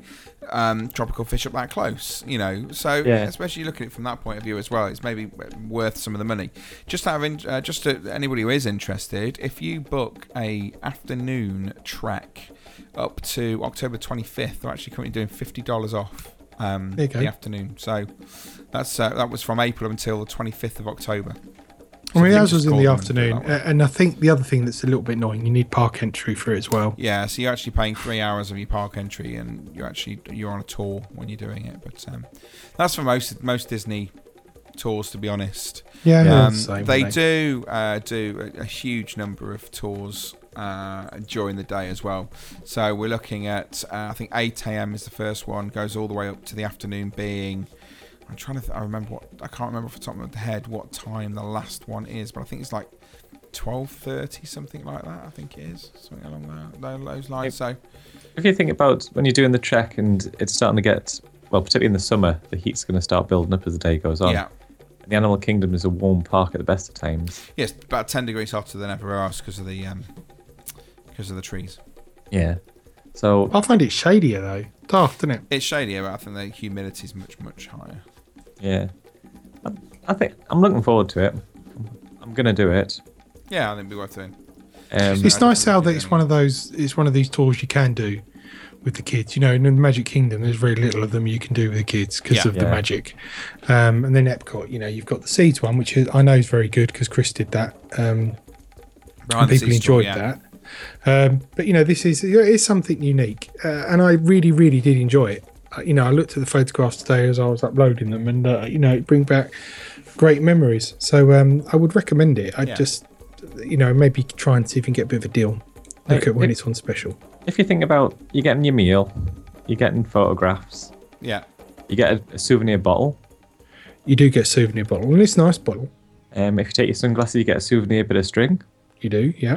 um, tropical fish up that close? You know, so Yeah. especially looking at it from that point of view as well, it's maybe worth some of the money. Just having, uh, just to anybody who is interested, if you book a afternoon trek up to October 25th, they're actually currently doing fifty dollars off um, There you go. the afternoon. So that's uh, that was from April until the 25th of October. I mean, So ours was in the afternoon, and I think the other thing that's a little bit annoying, you need park entry for it as well. Yeah, so you're actually paying three hours of your park entry, and you're actually you're on a tour when you're doing it. But um, that's for most most Disney tours, to be honest. Yeah, um, the same, they mate. do uh, do a, a huge number of tours uh, during the day as well. So we're looking at uh, I think 8 a.m. is the first one, goes all the way up to the afternoon being. I'm trying to. Th- I remember what I can't remember off the top of my head what time the last one is, but I think it's like 12:30, something like that. I think it is something along that, those lines. So If you think about when you're doing the trek and it's starting to get, well, particularly in the summer, the heat's going to start building up as the day goes on. Yeah. And the Animal Kingdom is a warm park at the best of times. yes, about 10 degrees hotter than everywhere else because of the um, because of the trees. Yeah. So I find it shadier though. Daft, isn't it? It's shadier, but I think the humidity is much much higher. yeah, I, I think I'm looking forward to it. I'm going to do it. Yeah, I think it'd be worth doing. Um, It's nice how that it's one of those. It's one of these tours you can do with the kids. You know, in the Magic Kingdom, there's very little of them you can do with the kids because Yeah. of the magic. Um, and then Epcot, you know, you've got the Seeds one, which is, I know is very good because Chris did that. Um, and people scenes tour, enjoyed yeah. that. Um, but you know, this is it is something unique, uh, and I really, really did enjoy it. Uh, you know, I looked at the photographs today as I was uploading them, and uh, you know, it bring back great memories. So um, I would recommend it. I Yeah. just, you know, maybe try and see if you can get a bit of a deal. Look at when it- it's on special. if you think about you're getting your meal, you're getting photographs, Yeah. you get a, a souvenir bottle. You do get a souvenir bottle, and it's a nice bottle. Um, if you take your sunglasses, you get a souvenir bit of string. You do, yeah.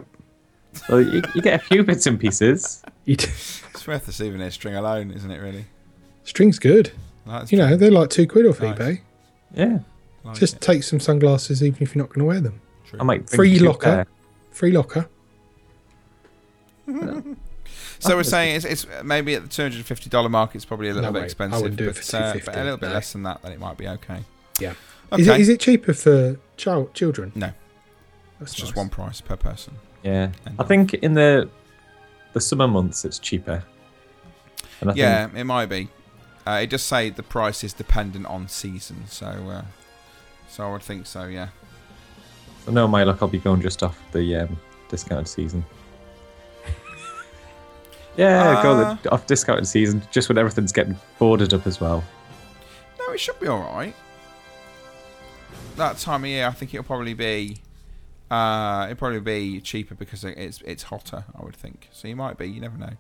So you, you get a few bits and pieces. You do. It's worth the souvenir string alone, isn't it? Really. String's good. That's You know, they're like two quid off Nice. eBay. Yeah. Like Just it. take some sunglasses, even if you're not going to wear them. I might bring Free two locker. Free locker. So we're saying it's, it's maybe at the two hundred and fifty dollar mark, it's probably a little No bit way. I expensive, wouldn't do it but, for uh, but 250, a little bit no. less than that, then it might be okay. Yeah. Okay. Is it is it cheaper for child children? No, That's it's just one price per person. Yeah. I think in the the summer months it's cheaper. And I yeah, think it might be. Uh, it does say the price is dependent on season, so uh, so I would think so. Yeah. I know my luck I'll be going just off the um, discounted season. Yeah, go Uh, the, off discounted season, just when everything's getting boarded up as well. No, it should be all right. That time of year, I think it'll probably be. Uh, it'll probably be cheaper because it's it's hotter. I would think. So you might be. You never know.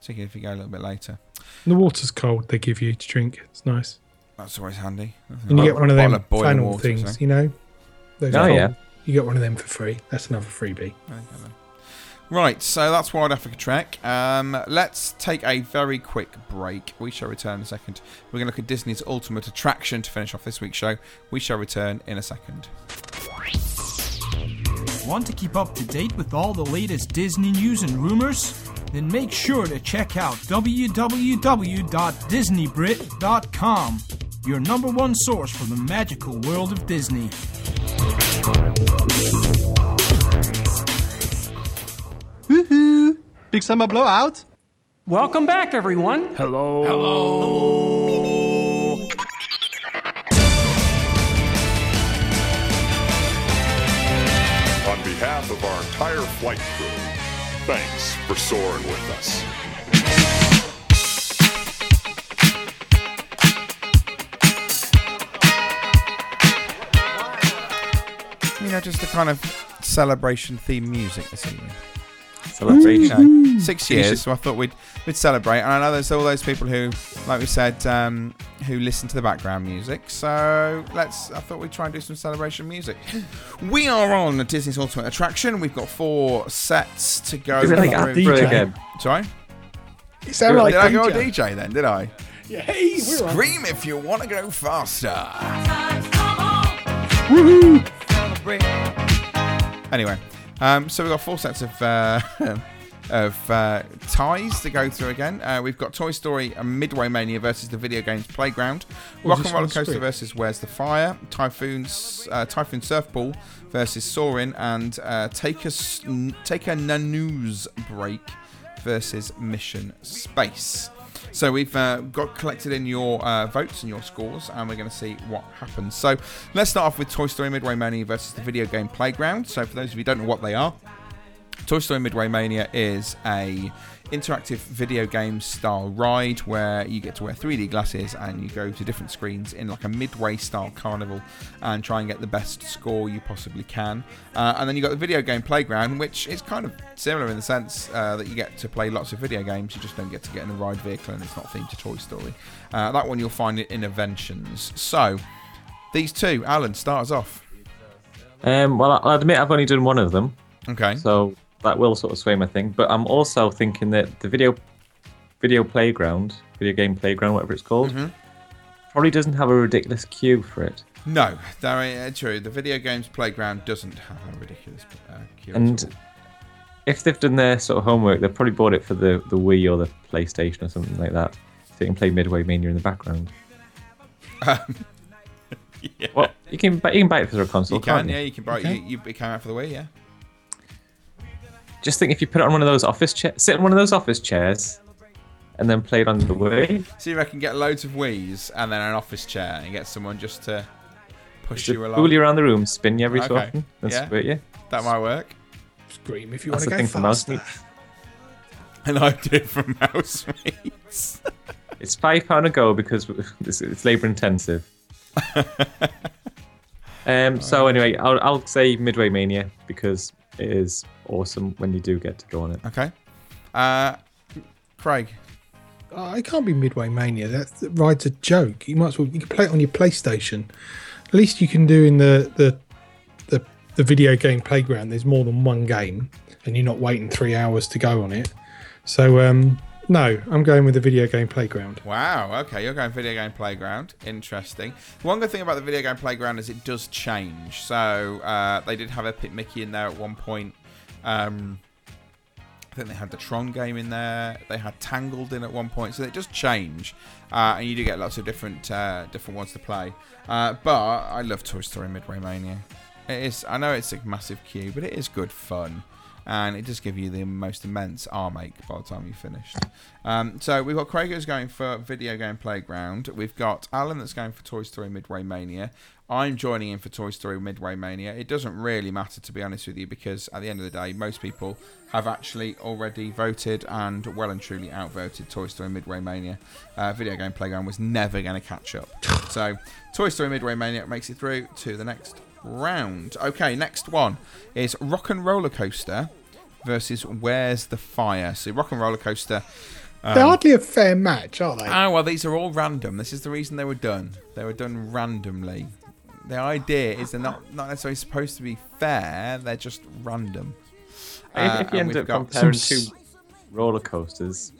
Particularly if you go a little bit later. The water's cold. They give you to drink. It's nice, That's always handy. and you get one of them boiling flannel water, things. so. You know. Those Oh, cold- yeah. You get one of them for free. That's another freebie. There you go then. Right, so that's Wild Africa Trek. Um, let's take a very quick break. We shall return in a second. We're going to look at Disney's ultimate attraction to finish off this week's show. We shall return in a second. Want to keep up to date with all the latest Disney news and rumors? Then make sure to check out www.disneybrit.com, your number one source for the magical world of Disney. Woohoo! Big summer blowout? Welcome back, everyone. Hello. On of our entire flight crew, thanks for soaring with us. You know, just a kind of celebration theme music this evening. Celebration. You know, six years, so I thought we'd we'd celebrate. And I know there's all those people who, like we said, um, who listen to the background music. So let's. I thought we'd try and do some celebration music. We are on Disney's Ultimate Attraction. We've got four sets to go. Is it like through. Afro again? Sorry. It sounded like did I go DJ. DJ then? Did I? Yeah, hey, we're on. Scream if you want to go faster. Anyway, um, so we've got four sets of uh, of uh, ties to go through again. Uh, we've got Toy Story and Midway Mania versus the Video Games Playground. Rock and Roller Coaster versus Where's the Fire. Typhoon's uh, Typhoon Surfball versus Soarin' and uh, Take a Take a Nanoose Break versus Mission Space. So we've uh, got collected in your uh, votes and your scores, and we're going to see what happens. So let's start off with Toy Story Midway Mania versus the Video Game Playground. So for those of you who don't know what they are, Toy Story Midway Mania is a interactive video game style ride where you get to wear 3D glasses and you go to different screens in like a midway style carnival and try and get the best score you possibly can. Uh, and then you've got the video game playground, which is kind of similar in the sense uh, that you get to play lots of video games. You just don't get to get in a ride vehicle and it's not themed to Toy Story. Uh, that one you'll find it in Innoventions. So these two, Alan, start us off. Um, well, I'll admit I've only done one of them. Okay. So that will sort of sway my thing. But I'm also thinking that the video video playground, video game playground, whatever it's called, Mhm. probably doesn't have a ridiculous queue for it. No, that uh, true. The video games playground doesn't have a ridiculous uh, queue. And if they've done their sort of homework, they've probably bought it for the, the Wii or the PlayStation or something like that. So you can play Midway Mania in the background. Um, yeah. Well, you can you can buy it for a console. You can, yeah, you can buy Okay. you, you, it came out for the Wii, yeah. Just think if you put it on one of those office chairs, sit in one of those office chairs, and then play it on the Wii. See if I can get loads of Wii's and then an office chair and get someone just to push Just you along? fool you around the room, spin you every so often, and yeah. squirt you. That might work. Scream if you That's want to the go thing for mouse faster. meat. An idea from Mouse Meats. It's five pound a go because it's, it's labour intensive. um. So anyway, I'll I'll say Midway Mania because it is awesome when you do get to go on it. Okay. Uh, Craig. Oh, it can't be Midway Mania. That, that ride's a joke. You might as well you can play it on your PlayStation. At least you can do in the the the, the video game playground. There's more than one game, and you're not waiting three hours to go on it. So um, no, I'm going with the video game playground. Wow. Okay, you're going video game playground. Interesting. One good thing about the video game playground is it does change. So uh, they did have Epic Mickey in there at one point. Um, I think they had the Tron game in there. They had Tangled in at one point, so they just change, uh, and you do get lots of different uh, different ones to play. Uh, but I love Toy Story Midway Mania. It is. I know it's a massive queue, but it is good fun, and it does give you the most immense arm ache by the time you've finished. Um, so we've got Craig who's going for Video Game Playground. We've got Alan that's going for Toy Story Midway Mania. I'm joining in for Toy Story Midway Mania. It doesn't really matter, to be honest with you, because at the end of the day, most people have actually already voted and well and truly outvoted Toy Story Midway Mania. Uh, Video Game Playground was never going to catch up. So, Toy Story Midway Mania makes it through to the next round. Okay, next one is Rock and Roller Coaster versus Where's the Fire? So, Rock and Roller Coaster. um, They're hardly a fair match, are they? Oh, well, these are all random. This is the reason they were done. They were done randomly. The idea is they're not, not necessarily supposed to be fair, they're just random. Uh, if, if you end up comparing two roller coasters,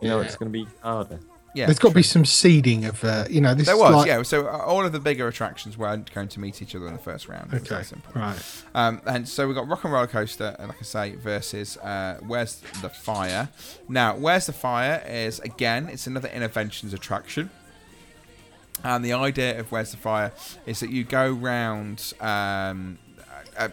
you know Yeah. it's going to be harder. Yeah, There's got to be some seeding of, uh, you know, this There was, like, yeah. So uh, all of the bigger attractions weren't going to meet each other in the first round. Okay, right. Um, and so we've got Rock and Roller Coaster, like I say, versus uh, Where's the Fire? Now, Where's the Fire is, again, it's another Innoventions attraction. And the idea of Where's the Fire is that you go round um, a,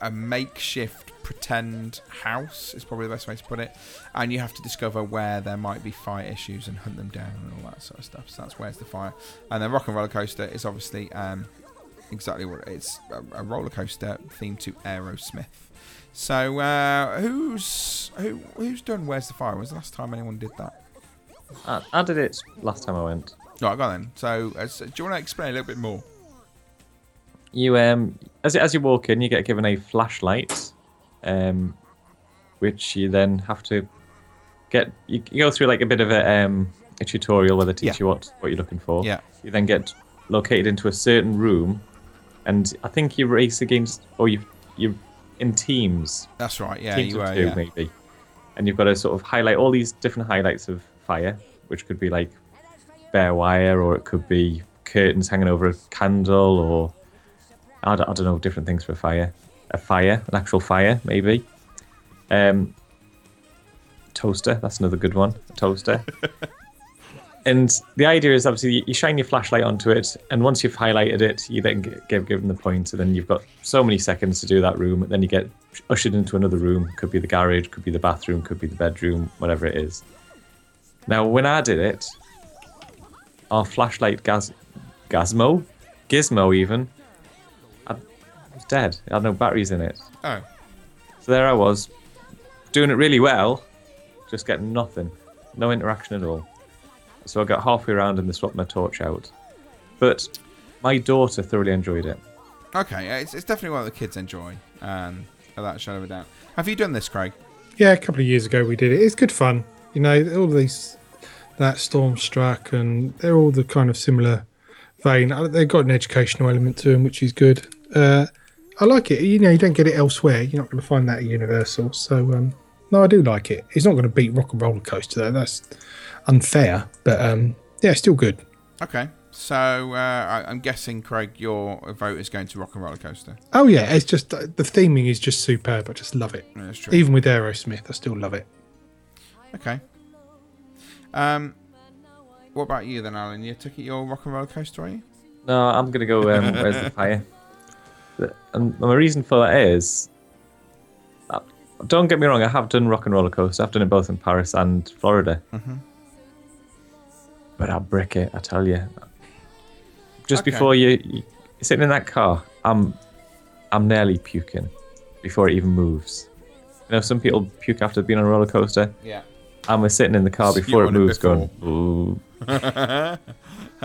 a makeshift pretend house, is probably the best way to put it. And you have to discover where there might be fire issues and hunt them down and all that sort of stuff. So that's Where's the Fire. And then Rock and Roller Coaster is obviously um, exactly what it's a, a roller coaster themed to Aerosmith. So uh, who's who who's done Where's the Fire? Was the last time anyone did that? I, I did it last time I went. Right, go on then. So uh, so do you want to explain a little bit more? You um as as you walk in, you get given a flashlight, um, which you then have to get. You, you go through like a bit of a um a tutorial where they teach Yeah. you what what you're looking for. Yeah. You then get located into a certain room, and I think you race against or you you in teams. That's right. Yeah, teams you were. two Yeah. maybe, and you've got to sort of highlight all these different highlights of fire, which could be like bare wire, or it could be curtains hanging over a candle, or I don't, I don't know, different things for fire. A fire, an actual fire, maybe. Um, toaster, that's another good one. Toaster. and the idea is obviously you- shine your flashlight onto it, and once you've highlighted it, you then get give given the pointer, point, and then you've got so many seconds to do that room. And then you get ushered into another room. Could be the garage, could be the bathroom, could be the bedroom, whatever it is. Now, when I did it, our flashlight gas, Gazmo, Gizmo even, it was dead. It had no batteries in it. Oh. So there I was, doing it really well, just getting nothing, no interaction at all. So I got halfway around and they swapped my torch out. But my daughter thoroughly enjoyed it. Okay, yeah, it's, it's definitely what the kids enjoy. Um, without a shadow of a doubt. Have you done this, Craig? Yeah, a couple of years ago we did it. It's good fun. You know, all these that Stormstruck and they're all the kind of similar vein. Uh, They've got an educational element to them, which is good. Uh, I like it. You know, you don't get it elsewhere. You're not going to find that at Universal. So, um, no, I do like it. It's not going to beat Rock and Roller Coaster though. That's unfair. But um, yeah, still good. Okay, so uh, I, I'm guessing, Craig, your vote is going to Rock and Roller Coaster. Oh yeah, it's just uh, the theming is just superb. I just love it. Yeah, that's true. Even with Aerosmith, I still love it. Okay. Um, what about you then, Alan? You took it your Rock and Roller Coaster, are you? No, I'm gonna go. Um, where's the fire? And my reason for that is, uh, don't get me wrong. I have done rock and roller coaster. I've done it both in Paris and Florida. Mhm. But I'll brick it. I tell you. Just Okay. before you, you you're sitting in that car, I'm, I'm nearly puking before it even moves. You know, some people puke after being on a roller coaster. Yeah. I'm sitting in the car before you're it moves, going. Ooh.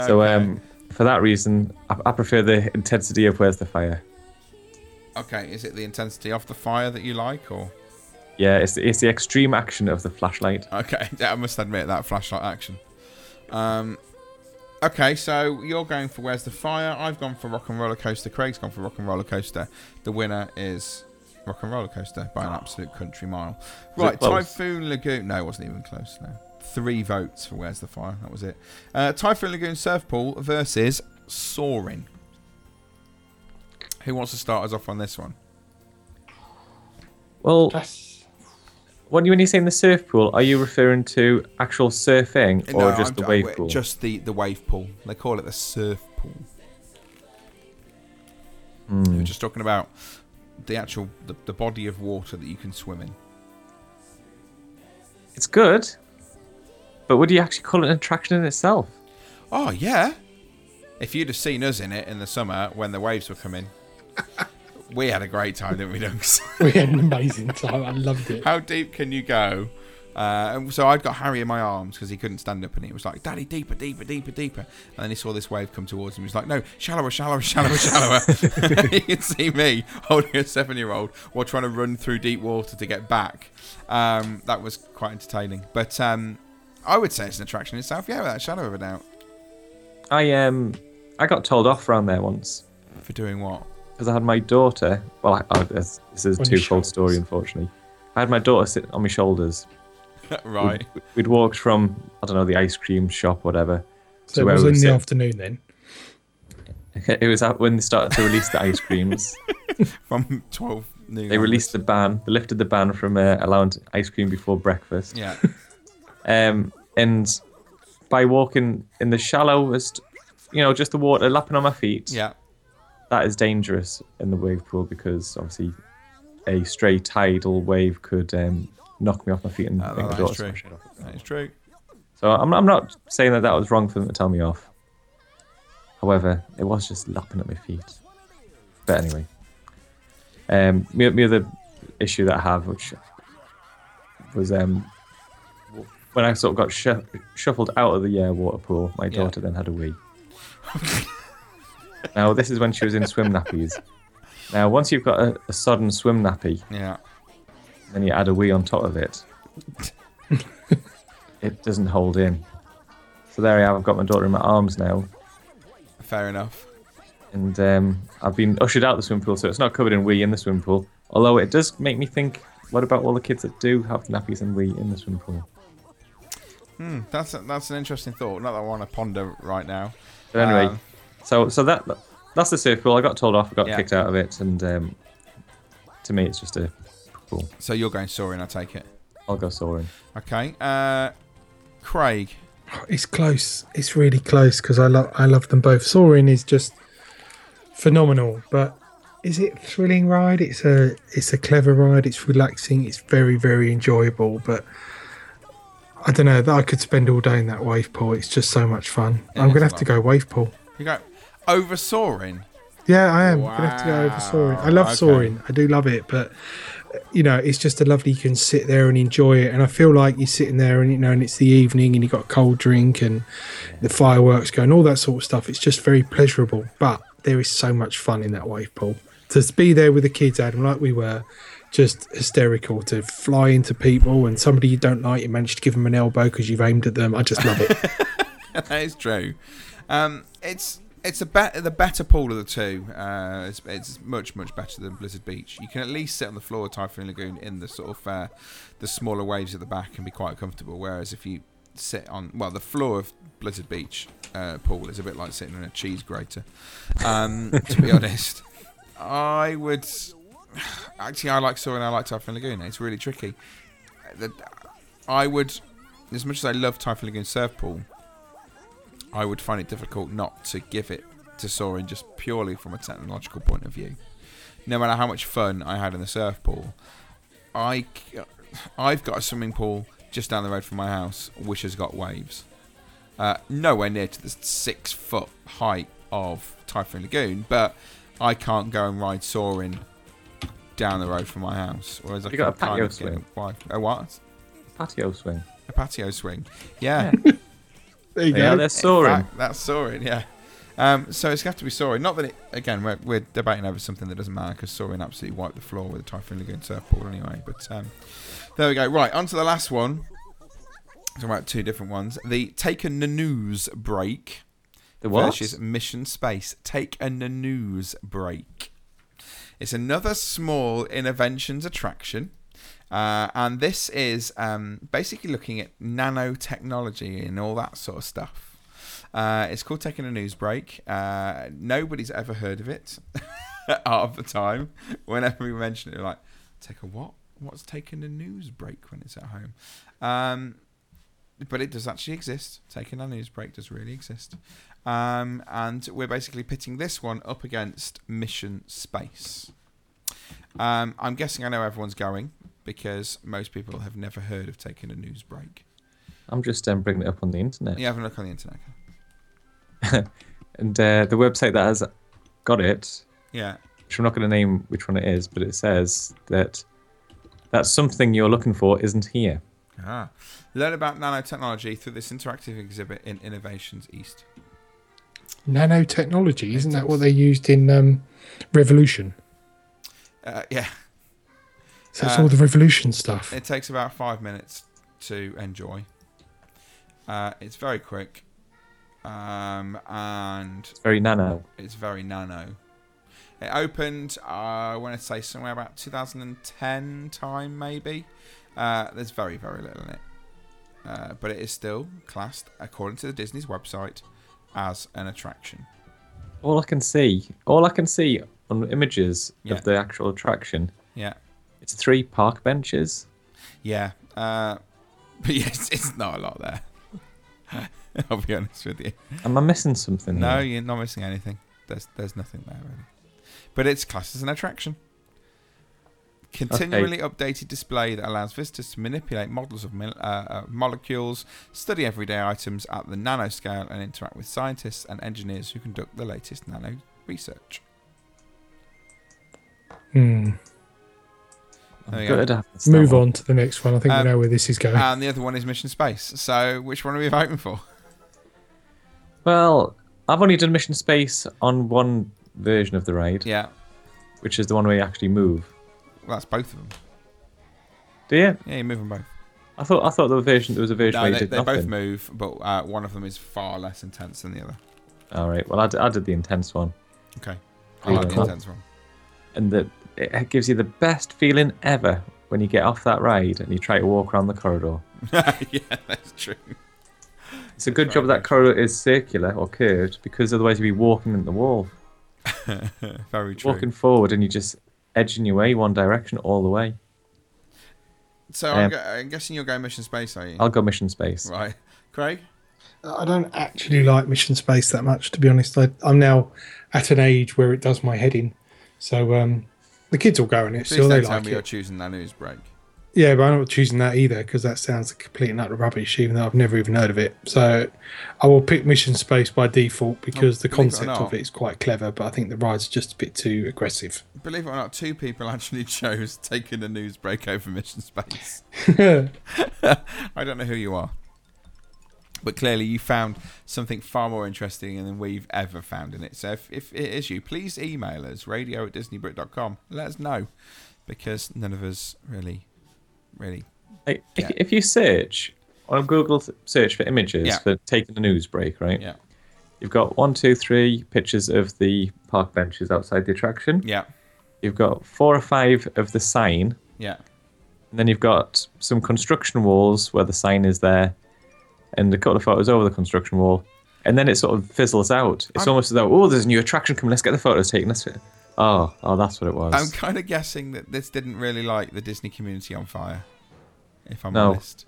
So um, for that reason, I, I prefer the intensity of Where's the Fire. Okay, is it the intensity of the fire that you like, or? Yeah, it's the, it's the extreme action of the flashlight. Okay, yeah, I must admit that flashlight action. Um, okay, so you're going for Where's the Fire? I've gone for Rock and Roller Coaster. Craig's gone for Rock and Roller Coaster. The winner is Rock and Roller Coaster by an absolute country mile. Right. Typhoon Lagoon. No, it wasn't even close. No, three votes for Where's the Fire. That was it. Uh, Typhoon Lagoon Surf Pool versus Soaring. Who wants to start us off on this one? Well, when you when you saying the surf pool, are you referring to actual surfing or No, just I'm- the I- wave pool? Just the, the wave pool. They call it the surf pool. Hmm. We're just talking about the actual the, the body of water that you can swim in. It's good, but would you actually call it an attraction in itself? Oh yeah. If you'd have seen us in it in the summer when the waves were coming, we had a great time, didn't we, Dunks? We had an amazing time. I loved it. How deep can you go? Uh, so I'd got Harry in my arms because he couldn't stand up, and he was like, "Daddy, deeper, deeper, deeper, deeper." And then he saw this wave come towards him. He was like, "No, shallower, shallower, shallower, shallower." you can see me holding a seven-year-old while trying to run through deep water to get back. Um, that was quite entertaining. But um, I would say it's an attraction in itself. Yeah, without a shadow of a doubt. I um I got told off around there once For doing what? Because I had my daughter. Well, I, I, this, this is a On your twofold story, unfortunately. I had my daughter sit on my shoulders. right. We'd, we'd walked from I don't know the ice cream shop, whatever. So it where was we in the sitting. afternoon then. It was when they started to release the ice creams. From twelve noon. They released the ban. They lifted the ban from uh, allowing ice cream before breakfast. Yeah. Um, and by walking in the shallowest, you know, just the water lapping on my feet. Yeah. That is dangerous in the wave pool because obviously a stray tidal wave could um, knock me off my feet and Uh, that daughter true. off. That is true. So I'm, I'm not saying that that was wrong for them to tell me off. However, it was just lapping at my feet. But anyway, um, my, my other issue that I have, which was um, when I sort of got shu- shuffled out of the uh, water pool, my Yeah. daughter then had a wee. now this is when she was in swim nappies. Now once you've got a, a sodden swim nappy, Yeah. then you add a wee on top of it. it doesn't hold in. So there I have. I've got my daughter in my arms now, Fair enough. and um, I've been ushered out the swim pool, so it's not covered in wee in the swim pool. Although it does make me think, what about all the kids that do have nappies and wee in the swim pool? Hmm, that's a, that's an interesting thought. Not that I want to ponder right now. But anyway, Um, so so that that's the surf pool. I got told off. I got Yeah. kicked out of it, and um, to me, it's just a pool. so you're going soaring, I take it. I'll go soaring. Okay. Uh, Craig. It's close. It's really close because I love I love them both. Soaring is just phenomenal, but is it a thrilling ride? It's a it's a clever ride. It's relaxing. It's very very enjoyable. But I don't know that I could spend all day in that wave pool. It's just so much fun. It I'm gonna have to go wave pool. You go over soaring. Yeah, I am. Gonna have to go over soaring. I love Wow, okay. soaring. I do love it, but you know, it's just a lovely. You can sit there and enjoy it, and I feel like you're sitting there, and you know, and it's the evening, and you've got a cold drink, and the fireworks going, all that sort of stuff. It's just very pleasurable, but there is so much fun in that wave pool. To be there with the kids, Adam, like we were, just hysterical. To fly into people, and somebody you don't like, you manage to give them an elbow because you've aimed at them. I just love it. that is true. Um, it's it's a bet the better pool of the two. Uh, it's, it's much much better than Blizzard Beach. You can at least sit on the floor of Typhoon Lagoon in the sort of uh, the smaller waves at the back and be quite comfortable. Whereas if you sit on well the floor of Blizzard Beach uh, pool is a bit like sitting in a cheese grater. Um, to be honest, I would actually I like Soaring. I like Typhoon Lagoon. It's really tricky. The, I would as much as I love Typhoon Lagoon surf pool. I would find it difficult not to give it to Soaring just purely from a technological point of view. No matter how much fun I had in the surf pool, I, I've got a swimming pool just down the road from my house which has got waves. Uh, nowhere near to the six foot height of Typhoon Lagoon, but I can't go and ride Soaring down the road from my house. Whereas I You got a patio swing? wide- A what? Patio swing. A patio swing. Yeah. There you Yeah, go. they're soaring. Fact, that's soaring, yeah. Um, so it's got to be soaring. Not that it, again, we're, we're debating over something that doesn't matter because soaring absolutely wiped the floor with the Typhoon Lagoon surfboard anyway. But um, there we go. Right, on to the last one. Talking about two different ones. The Take a News break. The what? Versus Mission Space. Take a News break. It's another small Innoventions attraction. Uh, and this is um, basically looking at nanotechnology and all that sort of stuff. Uh, it's called Taking a News Break. Uh, nobody's ever heard of it half the time. Whenever we mention it, like, take a what? What's taking a news break when it's at home? Um, but it does actually exist. Taking a news break does really exist. Um, and we're basically pitting this one up against Mission Space. Um, I'm guessing I know everyone's going because most people have never heard of taking a news break. I'm just um, bringing it up on the internet. You have a look on the internet. and uh, the website that has got it, Yeah. which I'm not going to name which one it is, but it says that that something you're looking for isn't here. Ah. Learn about nanotechnology through this interactive exhibit in Innoventions East. Nanotechnology, isn't that what they used in um, Revolution? Uh, yeah. So it's Uh, all the Revolution stuff. It takes about five minutes to enjoy. Uh, it's very quick. Um, and It's very nano. It's very nano. It opened, uh, I want to say somewhere about 2010 time, maybe. Uh, there's very, very little in it. Uh, but it is still classed, according to the Disney's website, as an attraction. All I can see, all I can see on images Yeah. of the actual attraction, Yeah. It's three park benches. Yeah. Uh, but yes, it's not a lot there. I'll be honest with you. Am I missing something? No, here? you're not missing anything. There's there's nothing there really. But it's classed as an attraction. Continually updated display that allows visitors to manipulate models of uh, uh, molecules, study everyday items at the nanoscale, and interact with scientists and engineers who conduct the latest nano research. Hmm. There you Good, go. I haven't seen that Move on to the next one. I think Um, we know where this is going. And the other one is Mission Space. So which one are we voting for? Well, I've only done Mission Space on one version of the ride. Yeah. Which is the one where you actually move. Well, that's both of them. Do you? Yeah, you move them both. I thought I thought there was a version there was a version No, where you they, did they nothing. both move, but uh, one of them is far less intense than the other. All right. Well, I did, the intense one. Okay. I like the intense one. And the, it gives you the best feeling ever when you get off that ride and you try to walk around the corridor. yeah, that's true. It's a good job that corridor is circular or curved because otherwise you'd be walking into the wall. Very true. Walking forward and you're just edging your way one direction all the way. So I'm, Um, gu- I'm guessing you're going Mission Space, are you? I'll go Mission Space. Right. Craig? I don't actually like Mission Space that much, to be honest. I, I'm now at an age where it does my head in. So um, the kids will go in it, Please so they tell like me you're choosing that news break. Yeah, but I'm not choosing that either because that sounds complete and utter rubbish, even though I've never even heard of it. So I will pick Mission Space by default oh, because the Oh, believe it or concept not. of it is quite clever, but I think the ride's just a bit too aggressive. Believe it or not, two people actually chose taking a news break over Mission Space. I don't know who you are. But clearly, you found something far more interesting than we've ever found in it. So, if, if it is you, please email us radio at disneybrit.com. Let us know because none of us really, really. Yeah. if, if you search on Google search for images Yeah. for taking a news break, right? Yeah. You've got one, two, three pictures of the park benches outside the attraction. Yeah. You've got four or five of the sign, Yeah. and then you've got some construction walls where the sign is there, and a couple of photos over the construction wall, and then it sort of fizzles out. It's I'm- almost as though, oh, there's a new attraction coming. Let's get the photos taken. Let's. Oh, oh, that's what it was. I'm kind of guessing that this didn't really light the Disney community on fire, if I'm No. honest.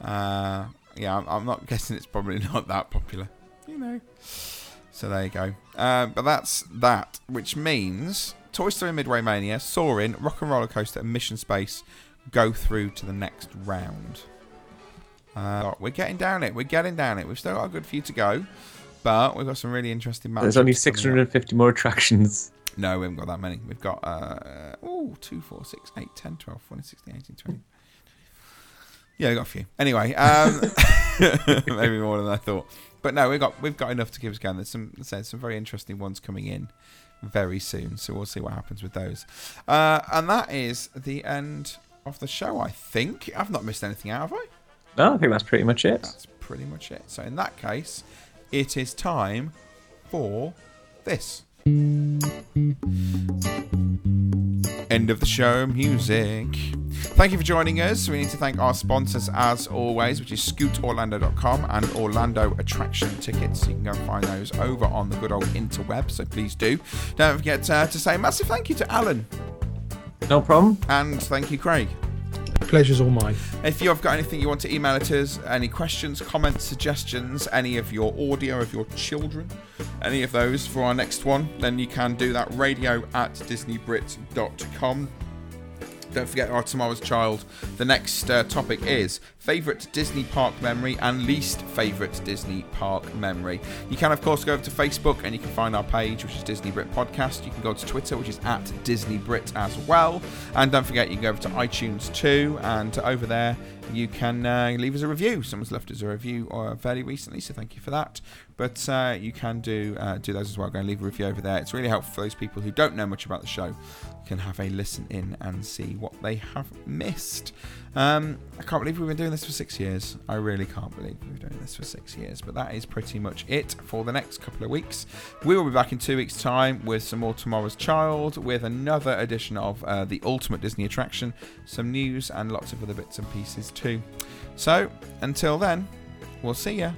Uh, yeah, I'm, I'm not guessing it's probably not that popular. You know. So there you go. Uh, but that's that, which means Toy Story Midway Mania, Soarin', Rock and Roller Coaster, and Mission Space go through to the next round. Uh, we're getting down it. We're getting down it. We've still got a good few to go, but we've got some really interesting matches. There's only 650 more attractions. No, we haven't got that many. We've got uh oh, 2, 4, 6, 8, 10, 12, 14, 16, 18, 20. Yeah, we got a few. Anyway, um, maybe more than I thought. But no, we've got we've got enough to keep us going. There's some there's some very interesting ones coming in very soon, so we'll see what happens with those. Uh, and that is the end of the show. I think I've not missed anything out, have I? No, I think that's pretty much it. That's pretty much it. So in that case, it is time for this. End of the show music. Thank you for joining us. We need to thank our sponsors as always, which is scootorlando.com and Orlando Attraction Tickets. You can go and find those over on the good old interweb, so please do. Don't forget uh, to say a massive thank you to Alan. No problem. And thank you, Craig. Pleasure's all mine. If you've got anything you want to email it us, any questions, comments, suggestions, any of your audio of your children, any of those for our next one, then you can do that radio at disneybrit.com. Don't forget our tomorrow's child. The next uh, topic is favourite Disney park memory and least favourite Disney park memory. You can, of course, go over to Facebook and you can find our page, which is Disney Brit Podcast. You can go to Twitter, which is at Disney Brit as well. And don't forget, you can go over to iTunes too, and over there you can uh, leave us a review. Someone's left us a review uh, fairly recently, so thank you for that. But uh, you can do uh, do those as well. Go and leave a review over there. It's really helpful for those people who don't know much about the show. Can have a listen in and see what they have missed. Um, I can't believe we've been doing this for six years. I really can't believe we've been doing this for six years. But that is pretty much it for the next couple of weeks. We will be back in two weeks' time with some more Tomorrow's Child, with another edition of uh, the Ultimate Disney Attraction, some news, and lots of other bits and pieces too. So until then, we'll see ya.